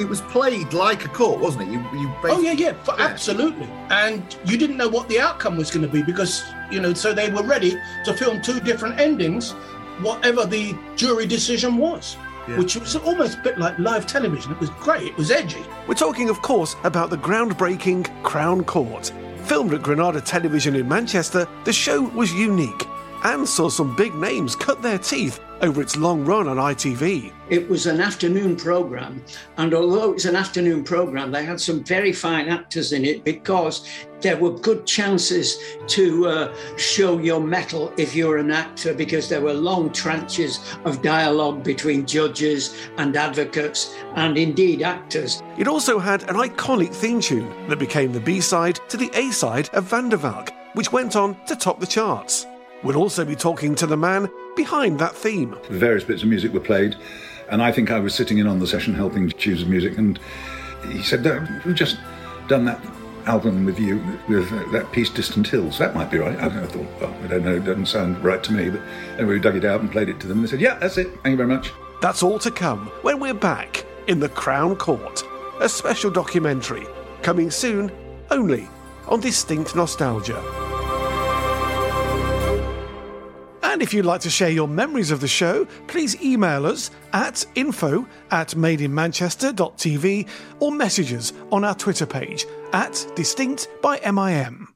It was played like a court, wasn't it? You, you oh yeah, yeah, yeah, absolutely. And you didn't know what the outcome was going to be because you know, so they were ready to film two different endings whatever the jury decision was. which was almost a bit like live television. It was great. It was edgy. We're talking, of course, about the groundbreaking Crown Court. Filmed at Granada Television in Manchester, the show was unique and saw some big names cut their teeth over its long run on ITV. It was an afternoon program, and although it was an afternoon program, they had some very fine actors in it because there were good chances to uh, show your mettle if you're an actor because there were long tranches of dialogue between judges and advocates and indeed actors. It also had an iconic theme tune that became the B side to the A side of Van der Valk, which went on to top the charts. We'll also be talking to the man behind that theme. Various bits of music were played, and I think I was sitting in on the session helping to choose the music, and he said, We've just done that album with you with uh, that piece Distant Hills. That might be right. I, thought, well, I don't know, it doesn't sound right to me. But anyway, we dug it out and played it to them. And they said, yeah, that's it. Thank you very much. That's all to come when we're back in the Crown Court. A special documentary coming soon only on Distinct Nostalgia. And if you'd like to share your memories of the show, please email us at info at madeinmanchester.tv or message us on our Twitter page at distinct by MIM.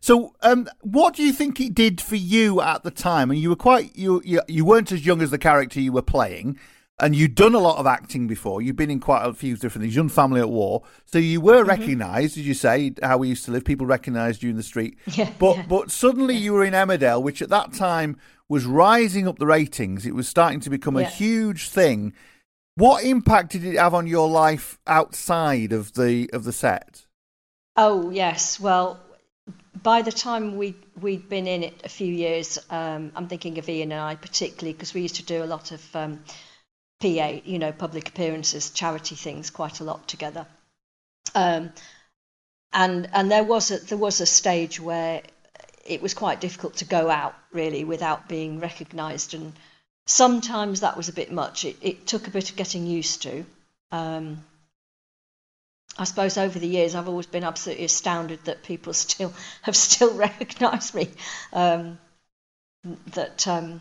So, um, what do you think it did for you at the time? And you were quite you, you you weren't as young as the character you were playing, and you'd done a lot of acting before. You'd been in quite a few different things. Young Family at War, so you were Mm-hmm. recognised, as you say, how we used to live. People recognised you in the street. Yeah, but yeah. but suddenly you were in Emmerdale, which at that time was rising up the ratings. It was starting to become a huge thing. What impact did it have on your life outside of the of the set? Oh yes, well, by the time we we'd been in it a few years, um, I'm thinking of Ian and I particularly because we used to do a lot of um, PA, you know, public appearances, charity things, quite a lot together. Um, and and there was a there was a stage where it was quite difficult to go out really without being recognised, and sometimes that was a bit much. It it took a bit of getting used to. Um, I suppose over the years I've always been absolutely astounded that people still have still recognised me. Um, that um,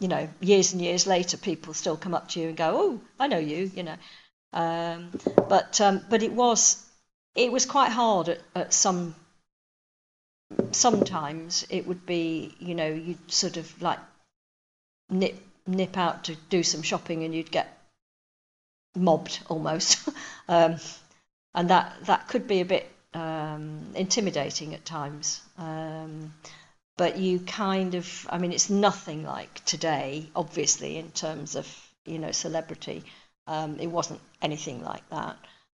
you know, years and years later, people still come up to you and go, "Oh, I know you," you know. Um, but um, but it was it was quite hard at, at some. Sometimes it would be, you know, you'd sort of like nip nip out to do some shopping and you'd get mobbed almost. um, and that that could be a bit um, intimidating at times. Um, but you kind of, I mean, it's nothing like today, obviously, in terms of you know celebrity. Um, it wasn't anything like that.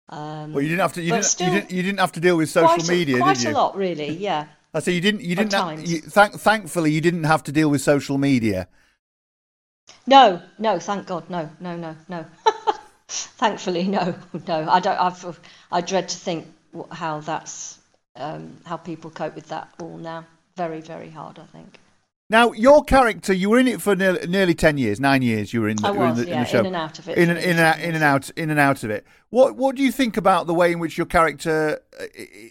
Um, Well, you didn't have to. You didn't, still you didn't. You didn't have to deal with social quite a- media, quite did you? a lot, really. Yeah. I say you didn't. You didn't. Have, you, thank, thankfully, you didn't have to deal with social media. No, no, thank God, no, no, no, no. Thankfully, no, no. I don't. I've, I dread to think how that's um, how people cope with that all now. Very, very hard. I think. Now, your character, you were in it for nearly, nearly ten years, nine years. You were in the, I you in was, the, in yeah, the show, in and out of it in and, in, and out, in and out, in and out of it. What What do you think about the way in which your character uh,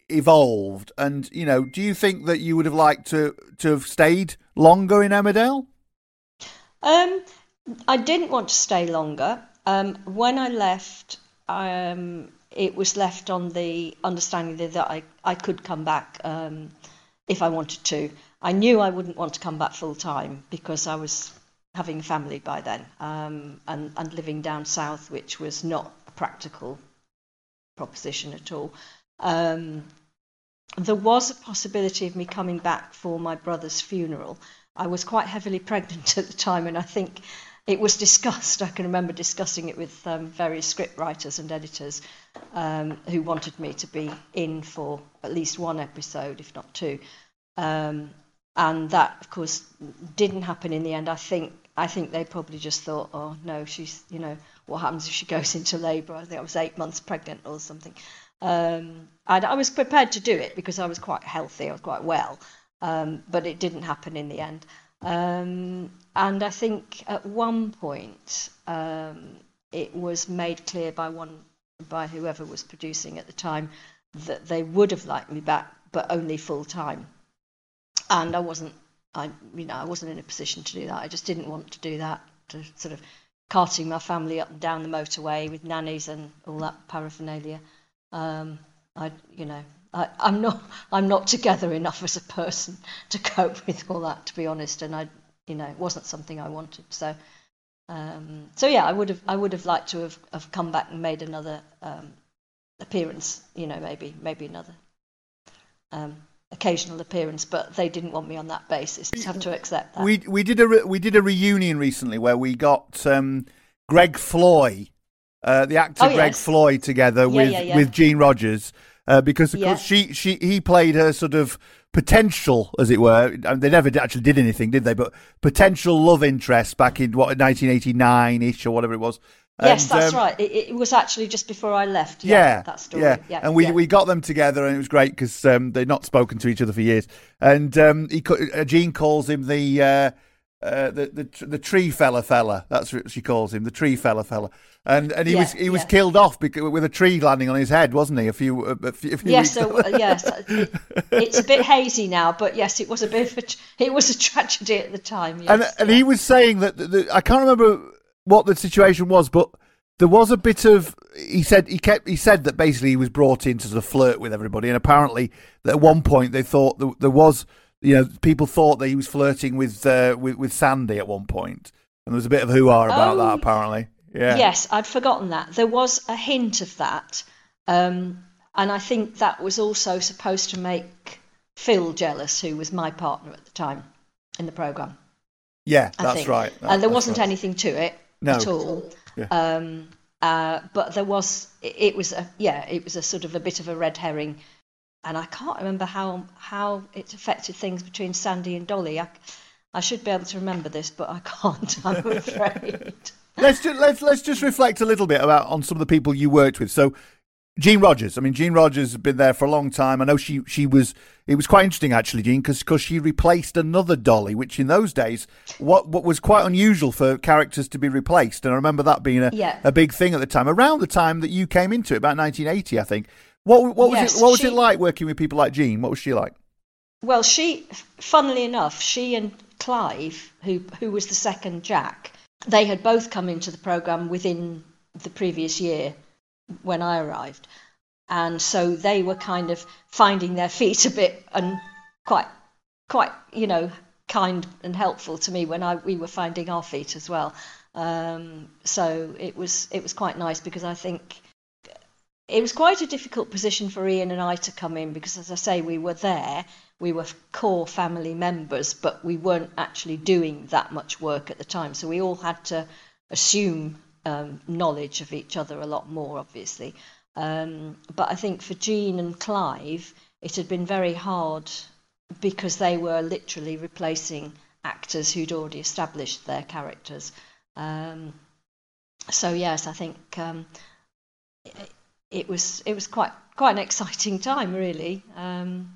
evolved? And you know, do you think that you would have liked to to have stayed longer in Emmerdale? Um, I didn't want to stay longer. Um, when I left, um, it was left on the understanding that, I, I could come back um, if I wanted to. I knew I wouldn't want to come back full time because I was having a family by then um, and, and living down south, which was not a practical proposition at all. Um, there was a possibility of me coming back for my brother's funeral. I was quite heavily pregnant at the time, and I think it was discussed. I can remember discussing it with um, various script writers and editors um, who wanted me to be in for at least one episode, if not two. Um, and that, of course, didn't happen in the end. I think I think they probably just thought, oh no, she's you know what happens if she goes into labour? I think I was eight months pregnant or something. Um, and I was prepared to do it because I was quite healthy, I was quite well, um, but it didn't happen in the end. Um, and I think at one point um, it was made clear by one by whoever was producing at the time that they would have liked me back, but only full time. And I wasn't I, you know, I wasn't in a position to do that. I just didn't want to do that. To sort of carting my family up and down the motorway with nannies and all that paraphernalia. Um, I, you know, I, I'm not, I'm not together enough as a person to cope with all that, to be honest. And I, you know, it wasn't something I wanted. So, um, so yeah, I would have, I would have liked to have, have come back and made another um, appearance. You know, maybe, maybe another um, occasional appearance, but they didn't want me on that basis. Just have to accept that. We we did a re- we did a reunion recently where we got um, Greg Floyd, uh, the actor Oh, Greg yes. Floyd, together Yeah, with yeah, yeah. with Jean Rogers. Uh, because of Yeah. course she, she he played her sort of potential, as it were. And They never actually did anything, did they? But potential love interest back in what 1989 ish or whatever it was. Yes, And, that's um, right. It, it was actually just before I left. Yeah, Yeah, that story. Yeah, Yeah, and we, yeah. we got them together, and it was great because um, they'd not spoken to each other for years. And um, he uh, Jean calls him the, uh, uh, the the the tree fella fella. That's what she calls him, the tree fella fella. And and he Yeah, was he was yeah. killed off because, with a tree landing on his head, wasn't he? A few a, few, a few Yes, uh, yes, it, it's a bit hazy now, but yes, it was a bit of a, it was a tragedy at the time. Yes. and and he was saying that the, the, I can't remember what the situation was, but there was a bit of he said he kept he said that basically he was brought in to sort of flirt with everybody, and apparently that at one point they thought that there was you know people thought that he was flirting with uh, with with Sandy at one point, and there was a bit of hoo ha about Oh, that apparently. Yeah. Yes, I'd forgotten that. There was a hint of that. Um, and I think that was also supposed to make Phil jealous, who was my partner at the time in the programme. Yeah, I that's think. right. and there wasn't right. anything to it No. at all. Yeah. Um, uh, but there was, it, it was a, yeah, it was a sort of a bit of a red herring. And I can't remember how, how it affected things between Sandy and Dolly. I, I should be able to remember this, but I can't, I'm afraid. Let's just let's let's just reflect a little bit about on some of the people you worked with. So, Jean Rogers. I mean, Jean Rogers has been there for a long time. I know she she was. It was quite interesting actually, Jean, because she replaced another Dolly, which in those days what what was quite unusual for characters to be replaced. And I remember that being a Yeah. a big thing at the time, around the time that you came into it, about 1980, I think. What what was Yes, it? What was she- it like working with people like Jean? What was she like? Well, she, funnily enough, she and Clive, who who was the second Jack, they had both come into the program within the previous year when I arrived, and so they were kind of finding their feet a bit and quite quite you know kind and helpful to me when I we were finding our feet as well. Um, so it was it was quite nice because I think it was quite a difficult position for Ian and I to come in because, as I say, we were there, we were core family members, but we weren't actually doing that much work at the time. So we all had to assume um, knowledge of each other a lot more, obviously. Um, but I think for Jean and Clive, it had been very hard because they were literally replacing actors who'd already established their characters. Um, so yes, I think um, it, was it was quite quite an exciting time, really. Um,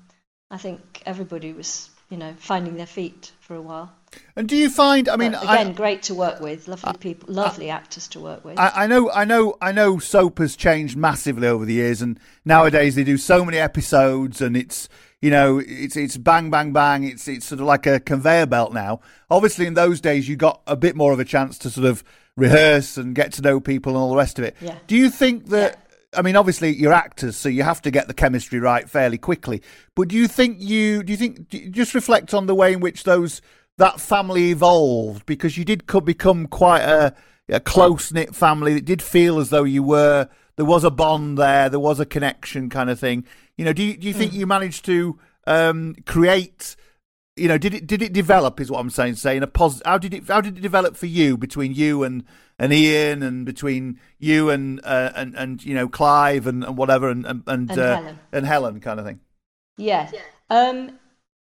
I think everybody was you know finding their feet for a while. And do you find? I mean, But I- again, great to work with, lovely people, lovely actors to work with. I, I know, I know, I know. Soap has changed massively over the years, and nowadays they do so many episodes, and it's you know, it's it's bang, bang, bang. It's it's sort of like a conveyor belt now. Obviously, in those days, you got a bit more of a chance to sort of rehearse and get to know people and all the rest of it. Yeah. Do you think that? I mean, obviously, you're actors, so you have to get the chemistry right fairly quickly. But do you think you do you think do you just reflect on the way in which those that family evolved because you did become quite a, a close knit family. It did feel as though you were there was a bond there, there was a connection, kind of thing. You know, do you, do you think you managed to um, create? You know, did it did it develop? Is what I'm saying. Saying a positive. How did it how did it develop for you between you and and Ian and between you and uh, and and you know Clive and, and whatever and and and, And uh, Helen. and Helen kind of thing. Yeah. Um,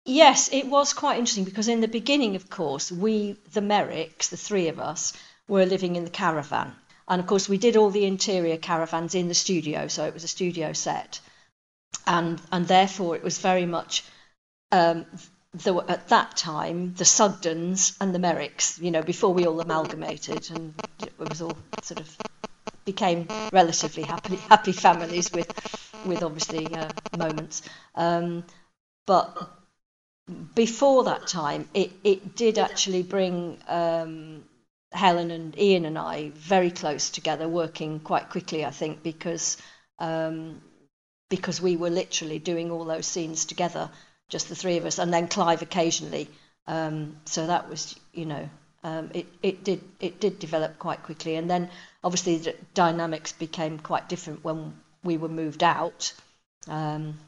yes, it was quite interesting because in the beginning, of course, we, the Merricks, the three of us, were living in the caravan. And of course, we did all the interior caravans in the studio, so it was a studio set. And, and therefore, it was very much, um, the, at that time, the Sugdens and the Merricks, you know, before we all amalgamated and it was all sort of became relatively happy happy families with with obviously uh, moments. Um, but before that time, it, it did actually bring um, Helen and Ian and I very close together, working quite quickly, I think, because um, because we were literally doing all those scenes together, just the three of us, and then Clive occasionally. Um, so that was, you know, um, it it did it did develop quite quickly, and then obviously the dynamics became quite different when we were moved out, um,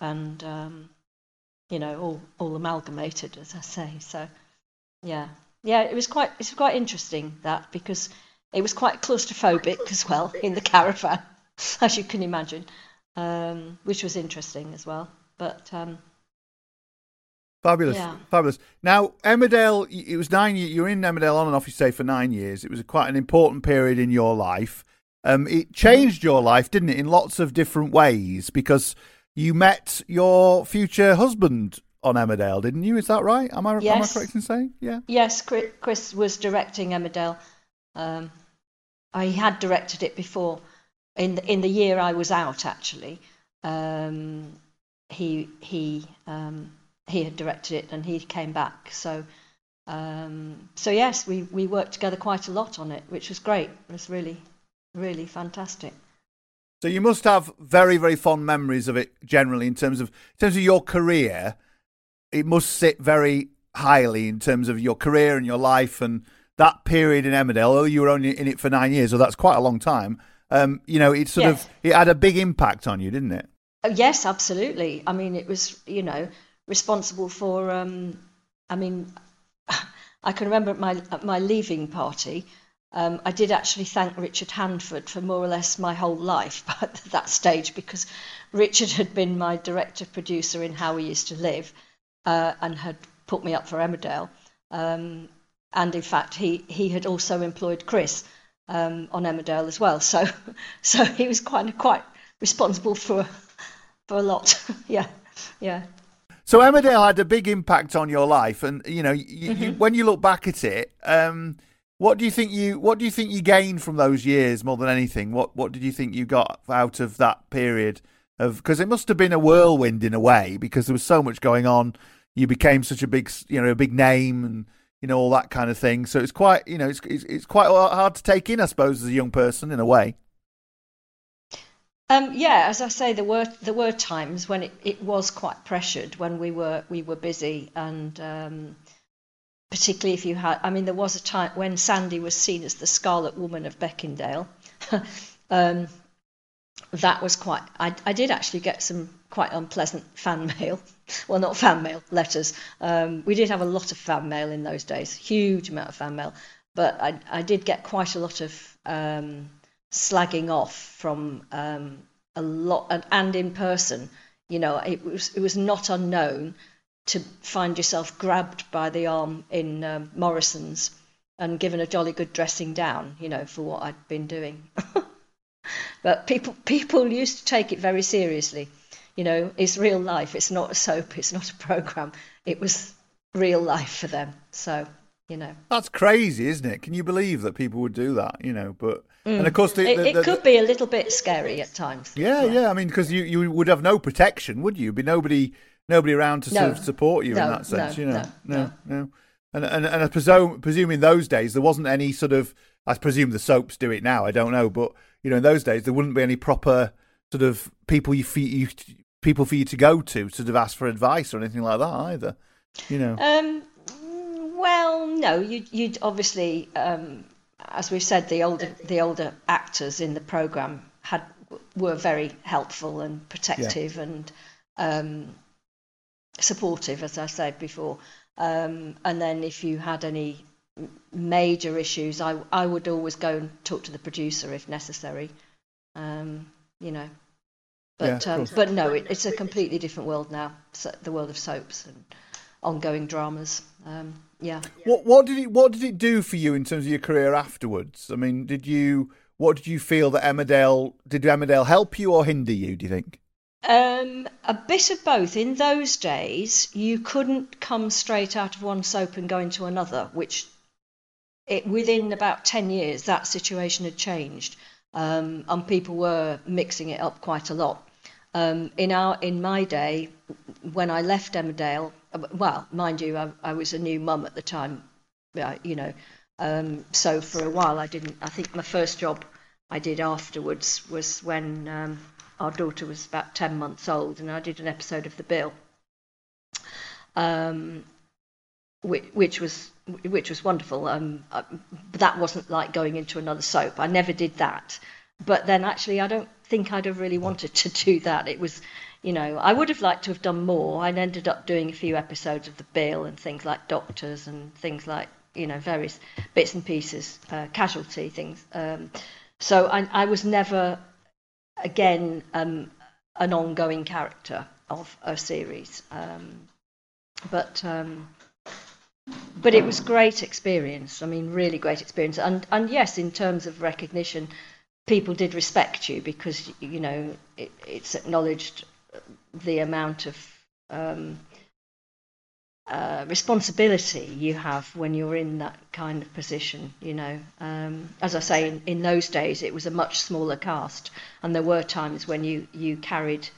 and um, you know, all all amalgamated, as I say. So, yeah, yeah, it was quite it's quite interesting that because it was quite claustrophobic as well in the caravan, as you can imagine, um, which was interesting as well. But um, Fabulous, Yeah. fabulous. Now, Emmerdale, it was nine. You were in Emmerdale on and off, you say, for nine years. It was quite an important period in your life. Um, it changed your life, didn't it, in lots of different ways? Because you met your future husband on Emmerdale, didn't you? Is that right? Am I am I Yes. correct in saying? Yeah. Yes, Chris, Chris was directing Emmerdale. Um, I had directed it before, in the, in the year I was out. Actually, um, he he um, he had directed it, and he came back. So um, so yes, we we worked together quite a lot on it, which was great. It was really really fantastic. So you must have very, very fond memories of it generally in terms of in terms of your career. It must sit very highly in terms of your career and your life and that period in Emmerdale. Although you were only in it for nine years, so that's quite a long time. Um, you know, it sort Yes. of it had a big impact on you, didn't it? Oh, yes, absolutely. I mean, it was, you know, responsible for. Um, I mean, I can remember at my at my leaving party, um, I did actually thank Richard Handford for more or less my whole life at that stage because Richard had been my director producer in How We Used to Live, uh, and had put me up for Emmerdale. Um, and in fact, he he had also employed Chris um, on Emmerdale as well. So so he was quite quite responsible for for a lot. yeah, yeah. So Emmerdale had a big impact on your life, and you know, you, you, when you look back at it, um, what do you think you what do you think you gained from those years more than anything? What what did you think you got out of that period of? Because it must have been a whirlwind in a way, because there was so much going on. You became such a big, you know, a big name, and you know all that kind of thing. So it's quite, you know, it's it's, it's quite hard to take in, I suppose, as a young person in a way. Um, yeah, as I say, there were there were times when it, it was quite pressured when we were we were busy, and um, particularly if you had. I mean, there was a time when Sandy was seen as the Scarlet Woman of Beckindale. um, that was quite. I, I did actually get some quite unpleasant fan mail. Well, not fan mail, letters. Um, we did have a lot of fan mail in those days, huge amount of fan mail. But I, I did get quite a lot of um, slagging off from um, a lot, and, and in person. You know, it was it was not unknown to find yourself grabbed by the arm in um, Morrison's and given a jolly good dressing down. You know, for what I'd been doing. but people people used to take it very seriously. You know, it's real life. It's not a soap. It's not a program. It was real life for them. So you know, That's crazy, isn't it? Can you believe that people would do that? You know, but and Mm. of course, the, it, the, it could be a little bit scary at times. Yeah, yeah. I mean, because you, you would have no protection, would you? Be nobody nobody around to sort of support you in that sense. no, you know, no, no, no. And and and I presume in those days there wasn't any sort of. I presume the soaps do it now. I don't know, but you know, in those days there wouldn't be any proper sort of people you, for you people for you to go to to sort of ask for advice or anything like that either. You know. Um, well, no, you, you'd obviously, um, as we've said, the older the older actors in the program had were very helpful and protective and um, supportive, as I said before. Um, and then if you had any major issues, I I would always go and talk to the producer if necessary. Um, you know. But of um, but no, it, it's a completely different world now. So, the world of soaps and ongoing dramas. Um, yeah. What what did it what did it do for you in terms of your career afterwards? I mean, did you what did you feel that Emmerdale did Emmerdale help you or hinder you? Do you think? Um, a bit of both. In those days, you couldn't come straight out of one soap and go into another, which it, within about 10 years, that situation had changed. Um, and people were mixing it up quite a lot. Um, in our in my day, when I left Emmerdale, well, mind you, I, I was a new mum at the time, uh, you know. Um, so for a while, I didn't. I think my first job I did afterwards was when um, our daughter was about ten months old, and I did an episode of The Bill, um, which, which was which was wonderful. Um, uh, but that wasn't like going into another soap. I never did that. But then actually, I don't think I'd have really wanted to do that. It was, you know, I would have liked to have done more. I ended up doing a few episodes of The Bill and things like Doctors and things like, you know, various bits and pieces, uh, casualty things. Um, so I, I, was never, again, um, an ongoing character of a series. Um, but um, but it was great experience. I mean, really great experience. And and yes, in terms of recognition, people did respect you because you know it, it's acknowledged the amount of um, uh, responsibility you have when you're in that kind of position. You know, um, as I say, in, in those days it was a much smaller cast, and there were times when you you carried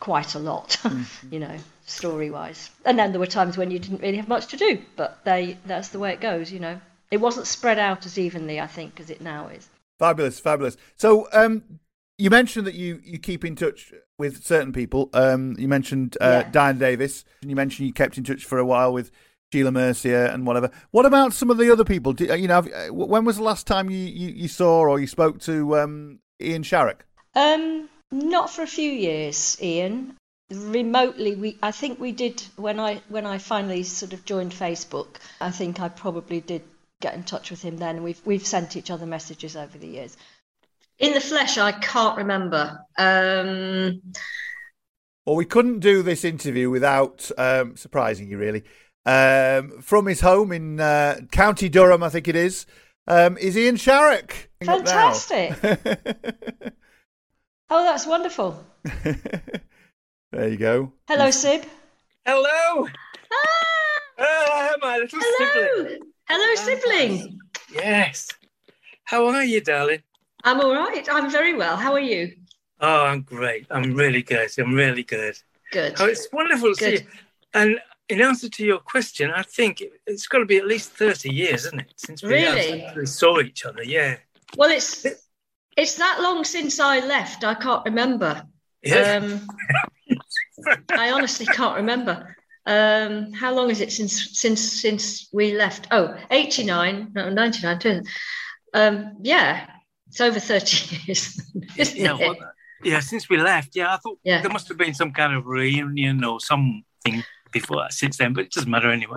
quite a lot, mm-hmm. you know, story wise. And then there were times when you didn't really have much to do, but they that's the way it goes, you know. It wasn't spread out as evenly, I think, as it now is. Fabulous, fabulous. So, um, you mentioned that you, you keep in touch with certain people. Um, you mentioned uh, yeah. Diana Davies, and you mentioned you kept in touch for a while with Sheila Mercier and whatever. What about some of the other people? Do, you know, uh, when was the last time you, you, you saw or you spoke to um, Ian Sharrock? Um, not for a few years, Ian. Remotely, we I think we did when I when I finally sort of joined Facebook. I think I probably did get in touch with him then. We've we've sent each other messages over the years. In the flesh, I can't remember. Um, well, we couldn't do this interview without um, surprising you, really. Um, from his home in uh, County Durham, I think it is, um, is Ian Sharrock. Fantastic. Oh, that's wonderful. there you go. Hello, Sib. Hello. Ah! Uh, my little Hello. sibling. Hello, sibling. Yes. How are you, darling? I'm all right. I'm very well. How are you? Oh, I'm great. I'm really good. I'm really good. Good. Oh, it's wonderful to Good. see you. And in answer to your question, I think it- it's got to be at least 30 years, isn't it? Since we Really? saw each other. Yeah. Well, it's it's that long since I left. I can't remember. Yeah. Um, I honestly can't remember. Um, how long is it since since since we left? Oh, 89, no, 99, too. Um, yeah, it's over 30 years, isn't yeah, it? well, yeah, since we left, yeah, I thought Yeah. there must have been some kind of reunion or something before that since then, but it doesn't matter anyway.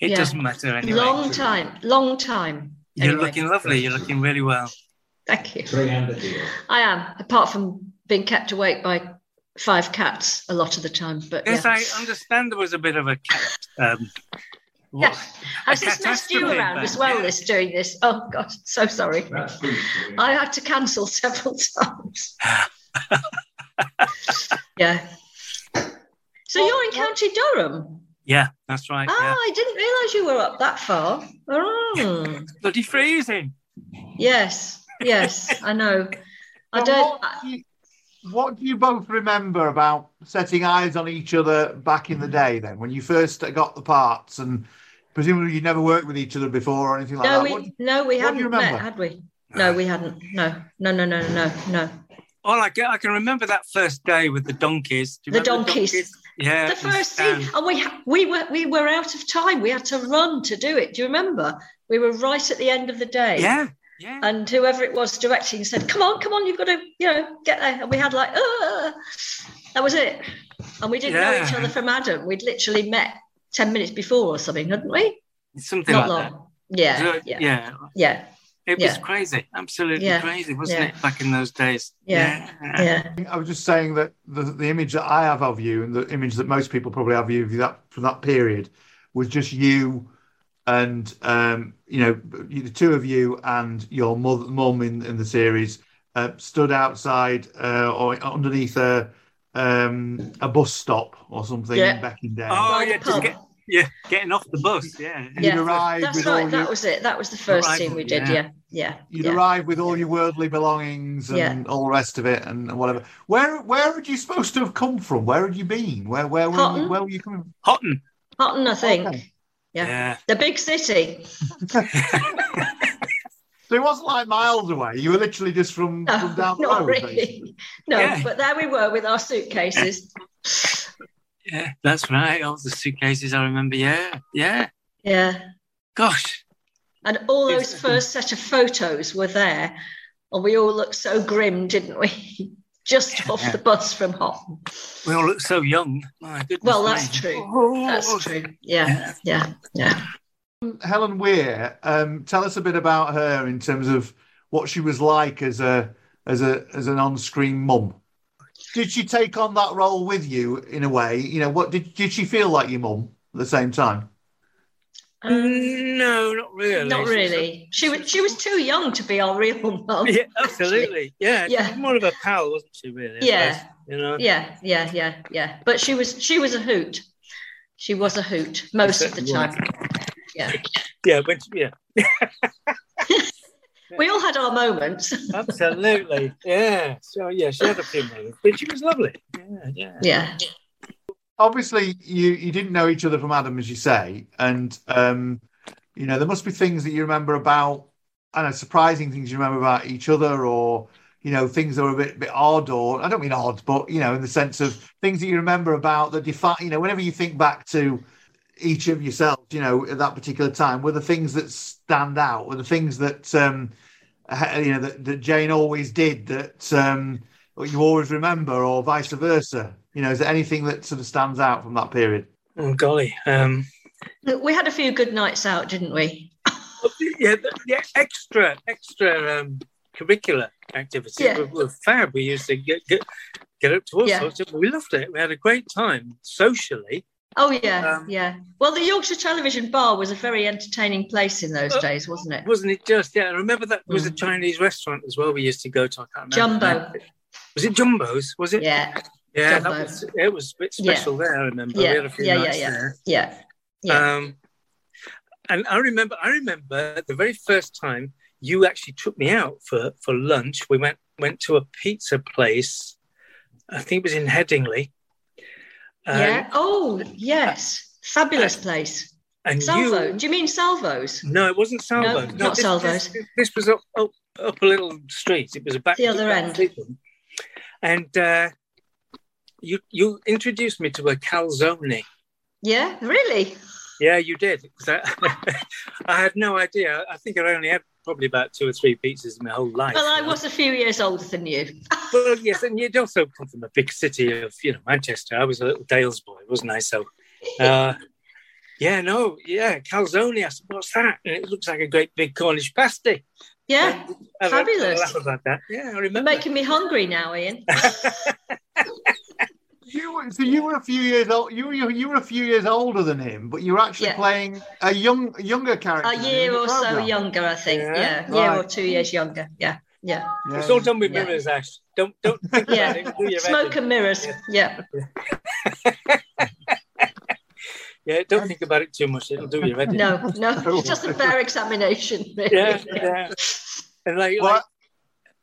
It Yeah. doesn't matter anyway. Long time, long time. You're Anyway. looking lovely. You're looking really well. Thank you. I am, apart from being kept awake by five cats a lot of the time. But Yes, yeah. I understand there was a bit of a cat. Um, Yeah. Has a just messed you around as well, yeah. this doing this? Oh God, so sorry. I had to cancel several times. yeah. So you're in County Durham? Yeah, that's right. Ah, Yeah. I didn't realise you were up that far. Oh. Bloody freezing. yes, yes, I know. I don't. What do, you, what do you both remember about setting eyes on each other back in the day? Then, when you first got the parts, and presumably you'd never worked with each other before or anything like no, that. we What- no, we what do hadn't met, had we? No, we hadn't. No, no, no, no, no, no. All I can, I can remember that first day with the donkeys. Do you The donkeys. Yeah. the first Stan. scene, and we we were we were out of time. We had to run to do it. Do you remember? We were right at the end of the day. Yeah, yeah. And whoever it was directing said, "Come on, come on, you've got to, you know, get there." And we had like, "Ah." that was it. And we didn't know each other from Adam. We'd literally met ten minutes before or something, hadn't we? Something Not like long. Yeah, So, yeah, yeah. yeah, It was Yeah. crazy, absolutely Yeah, crazy, wasn't yeah. it, back in those days? yeah, yeah. I was just saying that the, the image that I have of you and the image that most people probably have of you that from that period was just you and um, you know the two of you and your mother, mum in, in the series uh, stood outside uh, or underneath a um, a bus stop or something Yeah. back in day. Oh, By yeah, just, pub. get, yeah, getting off the bus. Yeah, You'd arrive That's with right. all That your, was it. That was the first Arrival, scene we did. yeah. Yeah, yeah. you'd yeah. arrive with all your worldly belongings and Yeah. all the rest of it and, and whatever. Where where had you supposed to have come from? Where had you been? Where where were you, where were you coming? from? Hotten. Hotten, I think. Okay. Yeah. Yeah. the big city. So it wasn't like miles away. You were literally just from, No, from down the not road. really. basically. No, Yeah. but there we were with our suitcases. Yeah, that's right. All the suitcases. I remember. Yeah, yeah. Yeah. Gosh, And all those first set of photos were there. And we all looked so grim, didn't we? Just off the bus from Hotten. we all looked so young. My goodness. Well, that's me. true. Oh, That's true. Yeah, yeah, yeah. Helen Weir, um, tell us a bit about her in terms of what she was like as a as a as an on-screen mum. Did she take on that role with you in a way? You know, what did did she feel like your mum at the same time? Mm, no, not really. Not really. She was she was too young to be our real mum. Yeah, absolutely. Yeah, Yeah. she was more of a pal, wasn't she? Really? Yeah. suppose, You know. Yeah, yeah, yeah, yeah. But she was she was a hoot. She was a hoot most of the certainly was. time. Yeah. Yeah, but yeah, We all had our moments. absolutely. Yeah. So yeah, she had a few moments, but she was lovely. Yeah, yeah. Yeah. Obviously, you you didn't know each other from Adam, as you say, and um, you know there must be things that you remember about. I don't know surprising things you remember about each other, or you know things that were a bit bit odd, or I don't mean odd, but you know in the sense of things that you remember about that define. You know, whenever you think back to each of yourselves, you know, at that particular time, were the things that stand out, were the things that um, you know that, that Jane always did that um, you always remember, or vice versa. You know, is there anything that sort of stands out from that period? Oh golly. Um, Look, we had a few good nights out, didn't we? yeah, the, the extra extra um, curricular activities Yeah. were, were fab. We used to get get, get up to all Yeah. sorts of. We loved it. We had a great time socially. Oh yeah, Um, yeah. Well, the Yorkshire Television Bar was a very entertaining place in those Uh, days, wasn't it? Wasn't it just? Yeah, I remember that was a Mm. Chinese restaurant as well. We used to go to. I can't remember. Jumbo. Was it Jumbo's? Was it? Yeah. Yeah, Jumbo. that was it. Was a bit Yeah. special there. I remember. We Yeah, had a few yeah, yeah, yeah, there. yeah, yeah. Um, and I remember, I remember the very first time you actually took me out for, for lunch. We went went to a pizza place. I think it was in Headingley. Um, yeah. Oh yes, fabulous place. And Salvo. you, Do you mean Salvos? no, it wasn't Salvo. No, not this, Salvo's. This, this was up, up up a little street. It was a back The other end. And uh, you you introduced me to a calzone. Yeah, really. Yeah, you did. I, I had no idea. I think I only had probably about two or three pizzas in my whole life. Well, I was a few years older than you. Well, yes, and you'd also come from a big city of, you know, Manchester. I was a little Dales boy, wasn't I? So, uh, yeah, no, yeah, calzone. I said, what's that? And it looks like a great big Cornish pasty. Yeah, I I fabulous. laughed about that. Yeah, I You're remember. making me hungry now, Ian. You were, so you were a few years old. You were you were a few years older than him, but you were actually Yeah. playing a young younger character. A year in the or so younger, I think. Yeah. Yeah, year or two years younger. Yeah, yeah, It's all done with Yeah. mirrors, Ash. Don't don't think about yeah. it. Do Smoke and mirrors. Yeah, Yeah, don't think about it too much. It'll do you editing. no, no. It's just a fair examination. Really. yeah, yeah. And like, like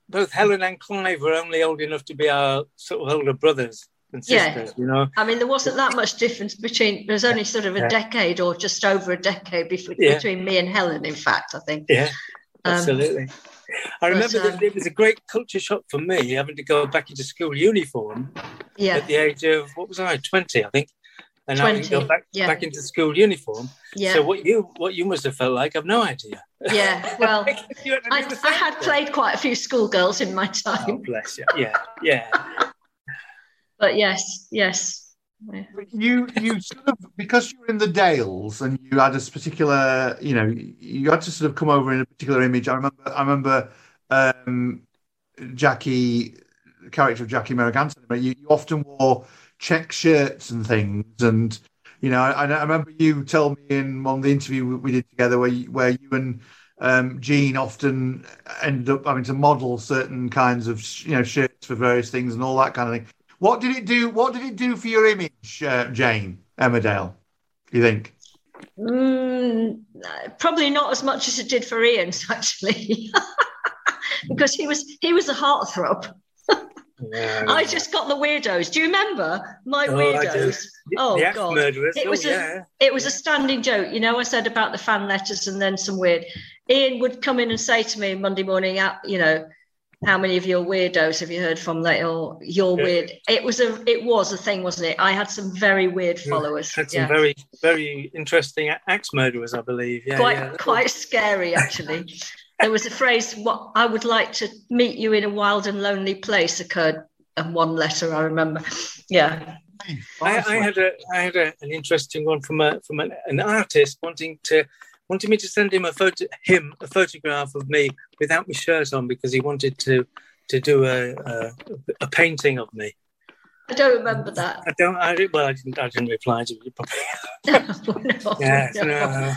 both Helen and Clive were only old enough to be our sort of older brothers Yeah. you know. I mean, there wasn't that much difference between. There's only sort of a decade or just over a decade between, Yeah. between me and Helen. In fact, I think. Yeah, Um, absolutely. I remember but, that um, it was a great culture shock for me having to go back into school uniform Yeah. at the age of what was I, twenty, I think, and having to go 20, back yeah. back into school uniform. Yeah. So what you what you must have felt like, I've no idea. Yeah. Well, You had to do I, I had played quite a few schoolgirls in my Oh, time, bless you. Yeah, yeah. but yes, yes. Yeah. you you sort of because you were in the Dales and you had this particular you know you had to sort of come over in a particular image. I remember I remember um, Jackie, character of Jackie Merriganton. You, you often wore check shirts and things, and you know I, I remember you told me in one of the interview we- did together where you, where you and um, Jean often ended up having to model certain kinds of you know shirts for various things and all that kind of thing. What did it do? What did it do for your image, uh, Jane Emmerdale? You think? Mm, probably not as much as it did for Ian's actually, because he was he was a heartthrob. I just got the weirdos. Do you remember my Oh, weirdos? Oh the god, murderers. it Oh, was yeah. a it was a standing joke. You know, I said about the fan letters and then some weird. Ian would come in and say to me Monday morning, "Uh, you know, how many of your weirdos have you heard from lately? Or you're Yeah. weird. It was a it was a thing, wasn't it? I had some very weird followers. Had some yeah. very, very interesting axe murderers, I believe. Yeah, quite yeah. quite scary actually. there was a phrase, "What I would like to meet you in a wild and lonely place," occurred in one letter. I remember. Yeah. I, I had a, I had a, an interesting one from a from an, an artist wanting to wanted me to send him a photo him a photograph of me without my shirt on because he wanted to to do a a, a painting of me. I don't remember that. I don't. I didn't, well, I didn't. I didn't reply to it. Probably. No, Yes, no. no.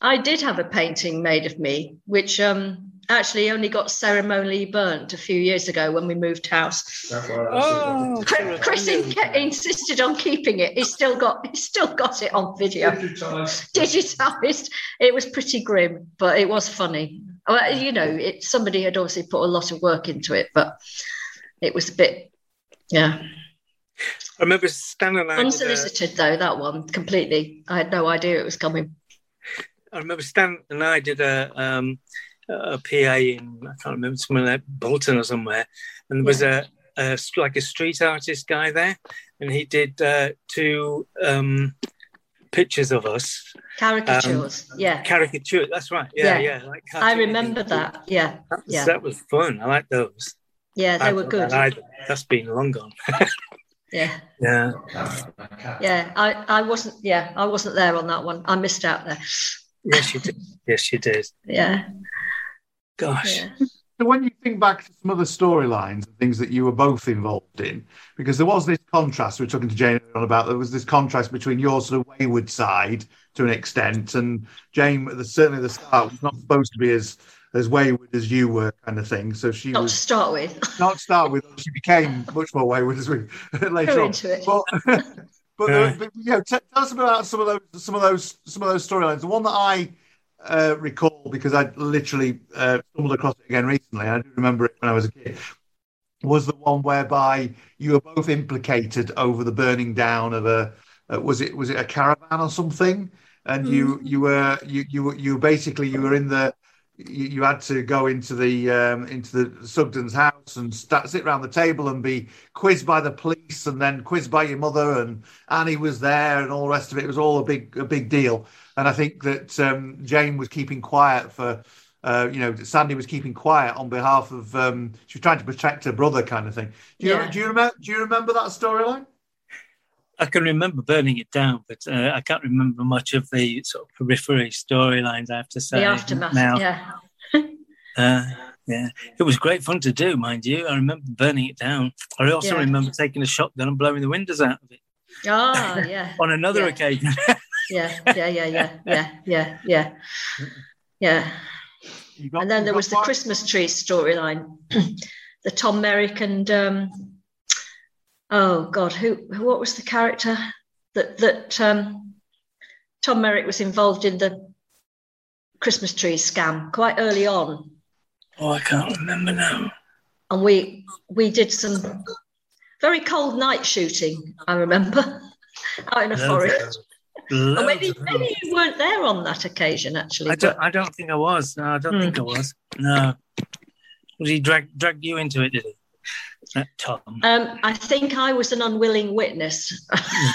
I did have a painting made of me, which um, actually only got ceremonially burnt a few years ago when we moved house. Oh, Chris, Chris in- insisted on keeping it. He still got he's still got it on video. Digitized. It was pretty grim, but it was funny. Well, you know, it somebody had obviously put a lot of work into it, but it was a bit, yeah, I remember Stan and I. Did a, unsolicited though. That one completely. I had no idea it was coming. I remember Stan and I did a um, a PA in I can't remember somewhere like Bolton or somewhere, and there was a, a like a street artist guy there, and he did uh, two um, pictures of us. Caricatures. yeah. Caricature. That's right. Yeah, Yeah. yeah. like I remember that. Yeah. That was, Yeah. that was fun. I like those. Yeah, they I were good. either. That's been long gone. Yeah. yeah. Yeah. I, I wasn't yeah, I wasn't there on that one. I missed out there. Yes, you did. Yes, you did. Yeah. Gosh. Yeah. So when you think back to some other storylines and things that you were both involved in, because there was this contrast we were talking to Jane on about, there was this contrast between your sort of wayward side to an extent, and Jane, at the, certainly the start, was not supposed to be as as wayward as you were, kind of thing. So she Not to start with. not to start with. She became much more wayward as we later Go on. into it. But, but, there- but, you know, t- tell us about some of those some of those some of those storylines. The one that I uh, recall because I literally uh, stumbled across it again recently. I do remember it when I was a kid. Was the one whereby you were both implicated over the burning down of a uh, was it was it a caravan or something? And you you were you you were you basically you were in the you, you had to go into the um, into the Sugden's house and sta sit around the table and be quizzed by the police and then quizzed by your mother and Annie was there and all the rest of it. It was all a big a big deal. And I think that um, Jane was keeping quiet for. Uh, you know, Sandy was keeping quiet on behalf of. Um, she was trying to protect her brother, kind of thing. Do you, Yeah. do you remember? Do you remember that storyline? I can remember burning it down, but uh, I can't remember much of the sort of periphery storylines. I have to say The aftermath. now. Yeah. Uh, yeah, it was great fun to do, mind you. I remember burning it down. I also Yeah. remember taking a shotgun and blowing the windows out of it Ah, yeah. on another Yeah. occasion. Yeah, yeah, yeah, yeah, yeah, yeah, yeah. Yeah. and then there was the Christmas tree storyline. the Tom Merrick and um oh god, who, what was the character that that um Tom Merrick was involved in the Christmas tree scam quite early on. oh, I can't remember now. And we we did some very cold night shooting, I remember, out in a forest. loads maybe, maybe you weren't there on that occasion, actually. I don't. but- I don't think I was. No, I don't think I Hmm. was. No. Was he dragged, dragged you into it? Did he? That Tom. Um, I think I was an unwilling witness.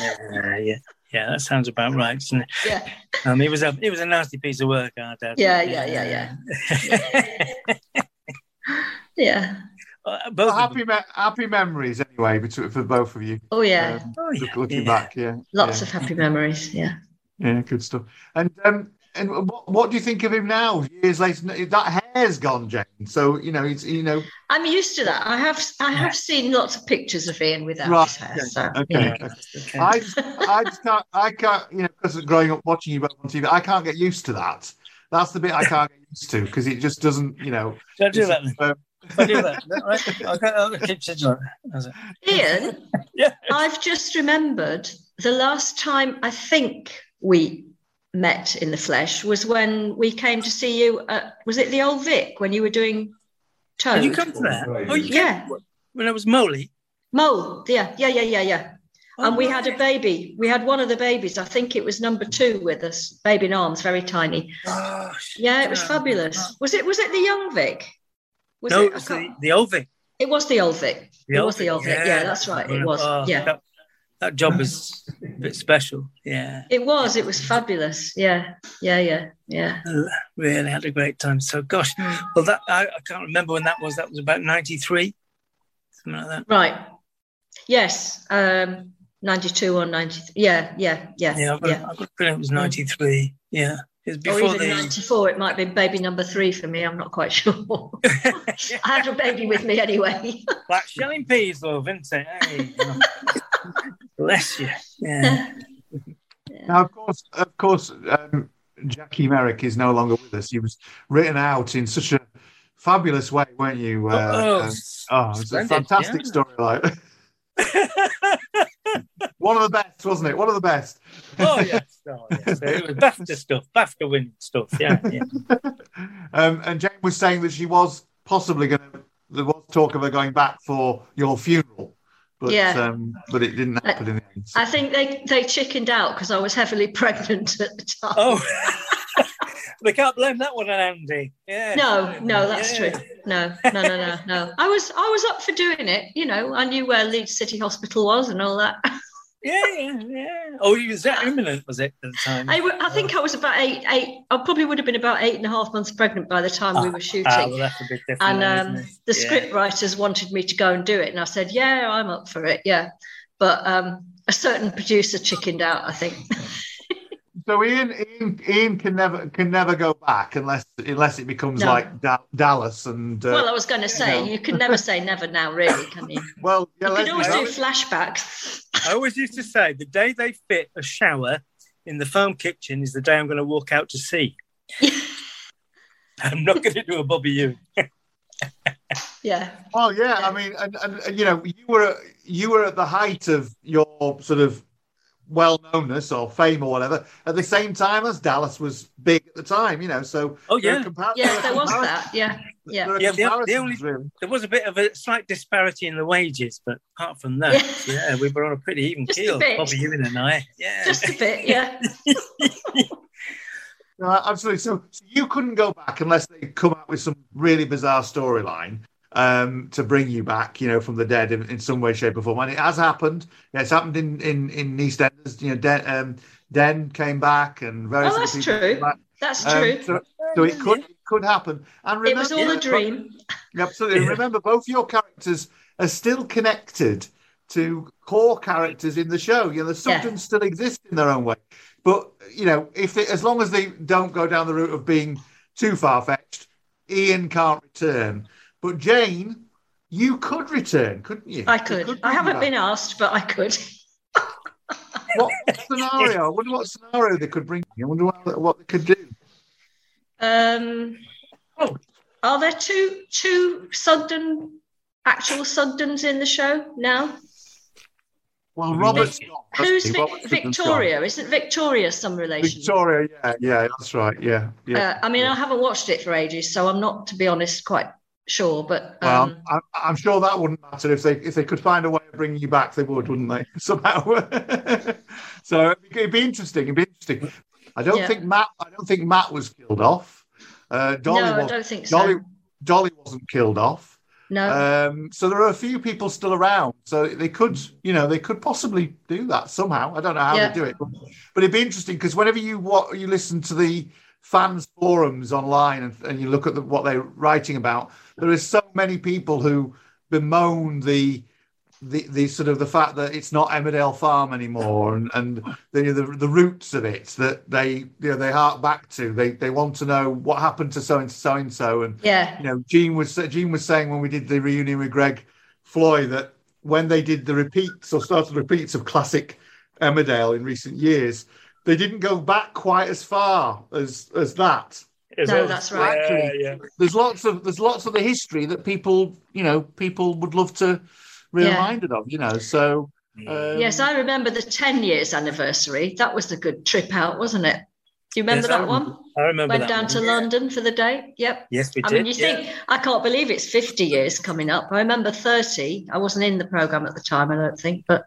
yeah, yeah, yeah. That sounds about right, doesn't it? yeah, Um, it was a it was a nasty piece of work, I doubt. yeah, yeah, yeah, yeah. yeah. Uh, Well, happy me- happy memories anyway between for both of you. Oh yeah. Um, Oh, look- yeah. looking Yeah. back, yeah, Lots yeah. of happy memories. Yeah. Yeah, good stuff. And um, and what, what do you think of him now? Years later, that hair's gone, Jane. So you know, it's you know, I'm used to that. I have I have seen lots of pictures of Ian without right? his hair. So, okay. you know. okay. I just, I just can't, I can't, you know, because of growing up watching you both on TV, I can't get used to that. That's the bit I can't get used to because it just doesn't, you know. Don't do that then. um, I do that. I'll, I'll keep sitting on it. That's it. Ian, I've just remembered the last time I think we met in the flesh was when we came to see you. At, was it the Old Vic when you were doing Toad? Did you come to that? Oh, yeah. came when I was Moley. Mole, yeah, yeah, yeah, yeah, yeah. Oh, and we had a baby. We had one of the babies. I think it was number two with us, baby in arms, very tiny. yeah, it was fabulous. Oh. Was it? Was it the young Vic? Was no, it? it was the, the old Vic. It was the old Vic. The it old was the Vic, old Vic. Yeah, that's right. It oh, was. Oh, yeah. That, that job was a bit special. Yeah. It was. It was fabulous. Yeah. Yeah. Yeah. Yeah. Really had a great time. So, gosh, well, that I, I can't remember when that was. That was about '93, something like that. Right. Yes. Um, 92 or 93. Yeah. Yeah. Yeah. Yeah, I've got, yeah. I've got it was '93. Yeah, it was Or before even the. 94. It might be baby number three for me. I'm not quite sure. I had a baby with me anyway. Like shelling peas, though, isn't? Hey. bless you. Yeah. Now, of course, of course, um, Jackie Merrick is no longer with us. He was written out in such a fabulous way, weren't you? Uh, Oh, um, oh, it's a fantastic yeah. storyline. One of the best, wasn't it? One of the best. Oh yes, oh, yes. It was BAFTA stuff, BAFTA winning stuff. Yeah, yeah. Um, and Jane was saying that she was possibly going to. There was talk of her going back for your funeral, but Yeah. um, but it didn't happen in the end. I think they, they chickened out because I was heavily pregnant at the time. Oh, they can't blame that one on Andy. Yeah. No, no, that's Yeah. true. No, no, no, no, no. I was I was up for doing it. You know, I knew where Leeds City Hospital was and all that. Yeah, yeah, yeah. Oh, was that imminent, was it, at the time? I, w- I think I was about eight, eight. I probably would have been about eight and a half months pregnant by the time we were shooting. Ah, well, that's a bit different. and um, the Yeah. script writers wanted me to go and do it, and I said, "Yeah, I'm up for it." Yeah, but um, a certain producer chickened out. I think. So Ian, Ian, Ian can never can never go back unless unless it becomes No. like da- Dallas and. Uh, well, I was going to say know. you can never say never now, really, can you? Well, yeah, you can let's- always do flashbacks. I always used to say the day they fit a shower in the foam kitchen is the day I'm going to walk out to sea. I'm not going to do a Bobby you. Yeah. Well, yeah, I mean, and, and, and, you know, you were you were at the height of your sort of well knownness or fame or whatever at the same time as Dallas was big at the time. You know, so Oh, there yeah. compar- Yes, there was that. Yeah, yeah. There Yeah, the, the only really. there was a bit of a slight disparity in the wages, but apart from that, yeah, we were on a pretty even Just keel, bit. Bobby Ewing and I. Yeah, Just a bit, yeah. No, absolutely. So, so you couldn't go back unless they come up with some really bizarre storyline um, to bring you back, you know, from the dead in, in some way, shape, or form. And it has happened. Yeah, it's happened in in in EastEnders. You know, Den, um, Den came back, and various Oh, that's true. That's Um, true. so, so it could it could happen. And It was all a dream. Absolutely. And remember, both your characters are still connected to core characters in the show. You know, the Sugdens still exist in their own way. But you know, if they, as long as they don't go down the route of being too far fetched, Ian can't return. But Jane, you could return, couldn't you? I They could. I haven't back. been asked, but I could. What, what scenario? I wonder what scenario they could bring. I wonder what, what they could do. Um, oh. are there two two Sugden actual Sugdens in the show now? Well, Robert's gone. Who's? Vic- Robert Sugden's gone. Victoria? Isn't Victoria some relation? Victoria, yeah, yeah, that's right. Yeah, yeah. Uh, I mean, I haven't watched it for ages, so I'm not, to be honest, quite sure. But Well, um, I'm, I'm sure that wouldn't matter if they if they could find a way of bringing you back, they would, wouldn't they? Somehow. so it'd be, interesting. It'd be interesting. I don't Yeah. think Matt. I don't think Matt was killed off. Uh, Dolly No, I don't think so. Dolly, Dolly wasn't killed off. no. Um, so there are a few people still around. So they could, you know, they could possibly do that somehow. I don't know how Yeah. they do it, but, but it'd be interesting because whenever you what you listen to the fans forums online and, and you look at the, what they're writing about, there is so many people who bemoan the the, the sort of the fact that it's not Emmerdale Farm anymore and and the, the the roots of it that they you know they hark back to. They they want to know what happened to so and so and so and Yeah. you know, Jean was Jean was saying when we did the reunion with Greg Floyd that when they did the repeats or started repeats of classic Emmerdale in recent years, they didn't go back quite as far as as that. No, that's right. Actually, yeah. There's lots of there's lots of the history that people you know people would love to be Yeah. reminded of. You know, so Um, yes, I remember the 10 years anniversary. That was a good trip out, wasn't it? Do you remember Yes, I that remember- one? I remember that. Went that down one, to yeah. London for the day. Yep. Yes, we I mean, did, you think I can't believe it's 50 years coming up. I remember 30. I wasn't in the program at the time, I don't think, but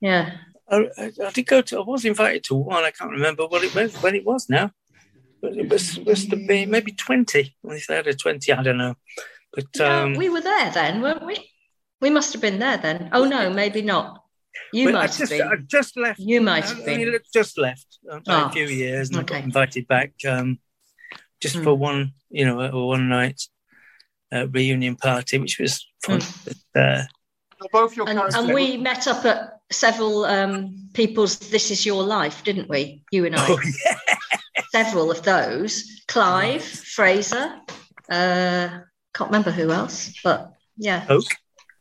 yeah. I, I, I did go to. I was invited to one. I can't remember what it was. When it was now, but it was supposed to be maybe twenty. If they had a twenty, I don't know. But No, um, we were there then, weren't we? We must have been there then. Oh no, maybe not. You but I might have just, been. I just left. You might I have only been. just left Oh, a few years and I got invited back um, just Hmm. for one, you know, a one night uh, reunion party, which was fun. But, uh, both your And, and we met up at several um, people's This Is Your Life, didn't we? You and I. Oh, Several of those. Clive, Frazer, uh, can't remember who else, but yeah. Toke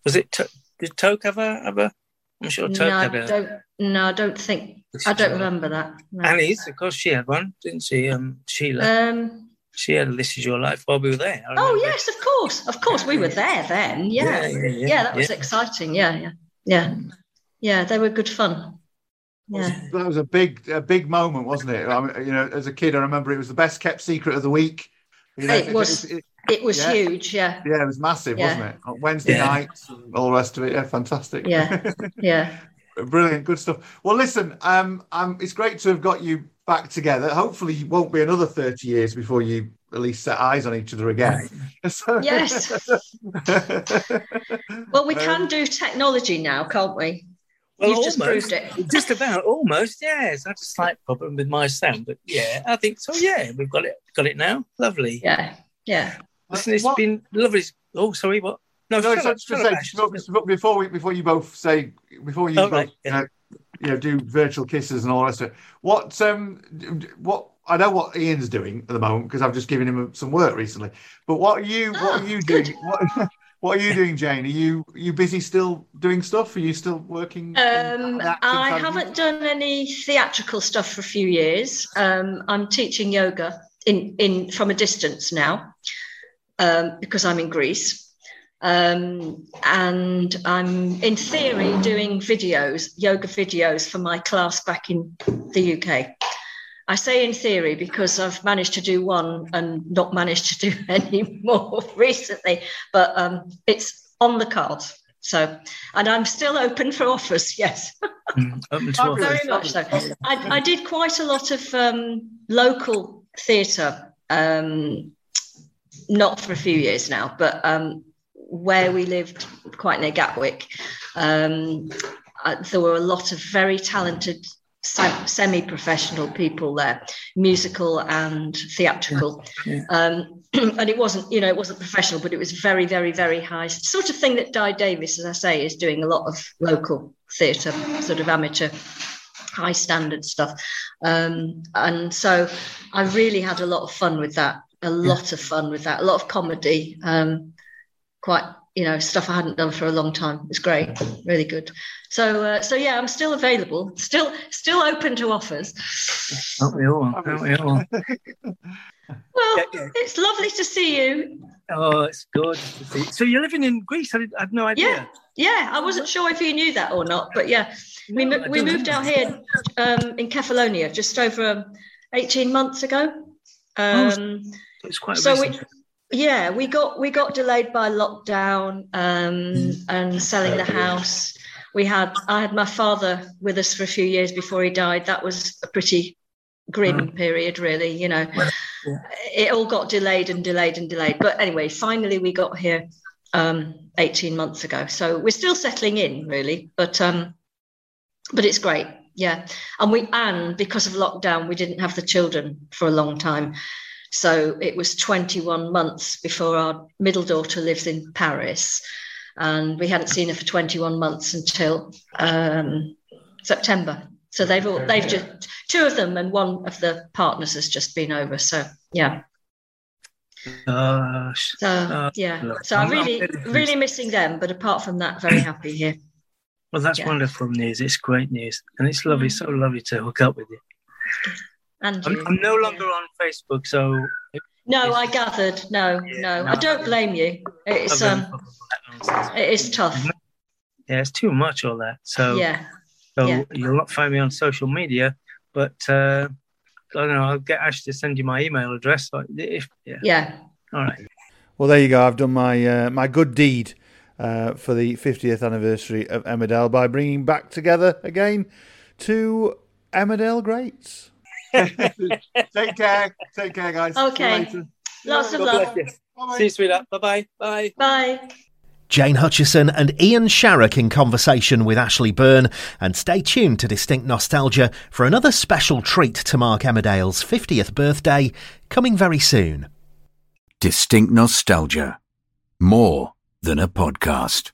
was it? To- did Toke have a? Have a I'm sure Toke No, I had don't, no, I don't think, I don't remember that. no. Annie's, of course, she had one, didn't she? Um, Sheila. Um, she had "This Is Your Life" while we were there. I oh, yes, of course. Of course, we were there then. Yeah. Yeah, yeah, yeah, that was yeah. exciting. Yeah, yeah, yeah. Yeah, they were good fun. Yeah. That was a big, a big moment, wasn't it? I mean, you know, as a kid, I remember it was the best kept secret of the week. You know, It was, it- it was yeah. huge. Yeah. yeah, it was massive, Yeah. wasn't it? On Wednesday Yeah. nights, and all the rest of it. Yeah, fantastic. Yeah. Yeah. Brilliant, good stuff. Well, listen, um, um, it's great to have got you back together. Hopefully, it won't be another thirty years before you at least set eyes on each other again. So- Yes. Well, we Um, can do technology now, can't we? Well, You've just almost. proved it. Just about, almost. Yes, I had a slight problem with my sound, but yeah, I think so. Yeah, we've got it. Got it now. Lovely. Yeah. Yeah. Listen, it's been lovely. Oh, sorry. What? No, No, shut so just to say, Ash. before- before we before you both say before you Oh, both right, yeah. uh, you know do virtual kisses and all the rest of it. What um what I know what Ian's doing at the moment because I've just given him some work recently. But what are you what are you doing? What, what are you doing, Jane? Are you are you busy still doing stuff? Are you still working? Um, on the acting I haven't done any theatrical stuff for a few years. Um, I'm teaching yoga in, in from a distance now um, because I'm in Greece. Um, and I'm in theory doing videos, yoga videos for my class back in the UK. I say in theory because I've managed to do one and not managed to do any more recently, but um, it's on the cards. So, and I'm still open for offers. Yes, Open to very much so. I, I did quite a lot of um, local theatre, um, not for a few years now, but um, where we lived quite near Gatwick, um, uh, there were a lot of very talented se- semi-professional people there, musical and theatrical. Um, and it wasn't, you know, it wasn't professional, but it was very, very, very high. Sort of thing that Di Davies, as I say, is doing a lot of local theatre, sort of amateur, high standard stuff. Um, and so I really had a lot of fun with that. A lot of fun with that. A lot of comedy. Um, quite, you know, stuff I hadn't done for a long time. It's great, really good. So, uh, so yeah, I'm still available. Still, still open to offers. Aren't we all? Aren't we all? Well, it's lovely to see you. Oh, it's good to see. So you're living in Greece? I, did, I had no idea. Yeah, yeah. I wasn't sure if you knew that or not, but yeah, we mo- we moved know. out here um, in Kefalonia just over um, eighteen months ago. Oh, Um, It's quite so recent. we, yeah, we got we got delayed by lockdown um, and selling the house. We had I had my father with us for a few years before he died. That was a pretty grim period, really. You know, it all got delayed and delayed and delayed. But anyway, finally we got here um, 18 months ago. So we're still settling in, really. But um, but it's great, yeah. And we and because of lockdown, we didn't have the children for a long time. So it was 21 months before our middle daughter lives in Paris, and we hadn't seen her for 21 months until um, September. So they've all they've just two of them and one of the partners has just been over. So yeah. Gosh. So Oh, yeah. So I'm really really missing them, but apart from that, very happy here. Well, that's Yeah. wonderful news. It's great news, and it's lovely, mm. so lovely to hook up with you. And I'm. I'm no longer on Facebook, so No, I gathered. No, no, I don't blame you. It's um, been- that nonsense. it is tough. yeah, it's too much all that. So Yeah. so Yeah. you'll not find me on social media, but uh, I don't know. I'll get Ash to send you my email address. Like, if yeah, Yeah. all right. Well, there you go. I've done my uh, my good deed uh, for the 50th anniversary of Emmerdale by bringing back together again two Emmerdale greats. Take care. Take care, guys. See you Okay. Lots of love. bless you. See you, sweetheart. Bye bye. Bye. Bye. Jane Hutchison and Ian Sharrock in conversation with Ashley Byrne. And stay tuned to Distinct Nostalgia for another special treat to mark Emmerdale's 50th birthday coming very soon. Distinct Nostalgia. More than a podcast.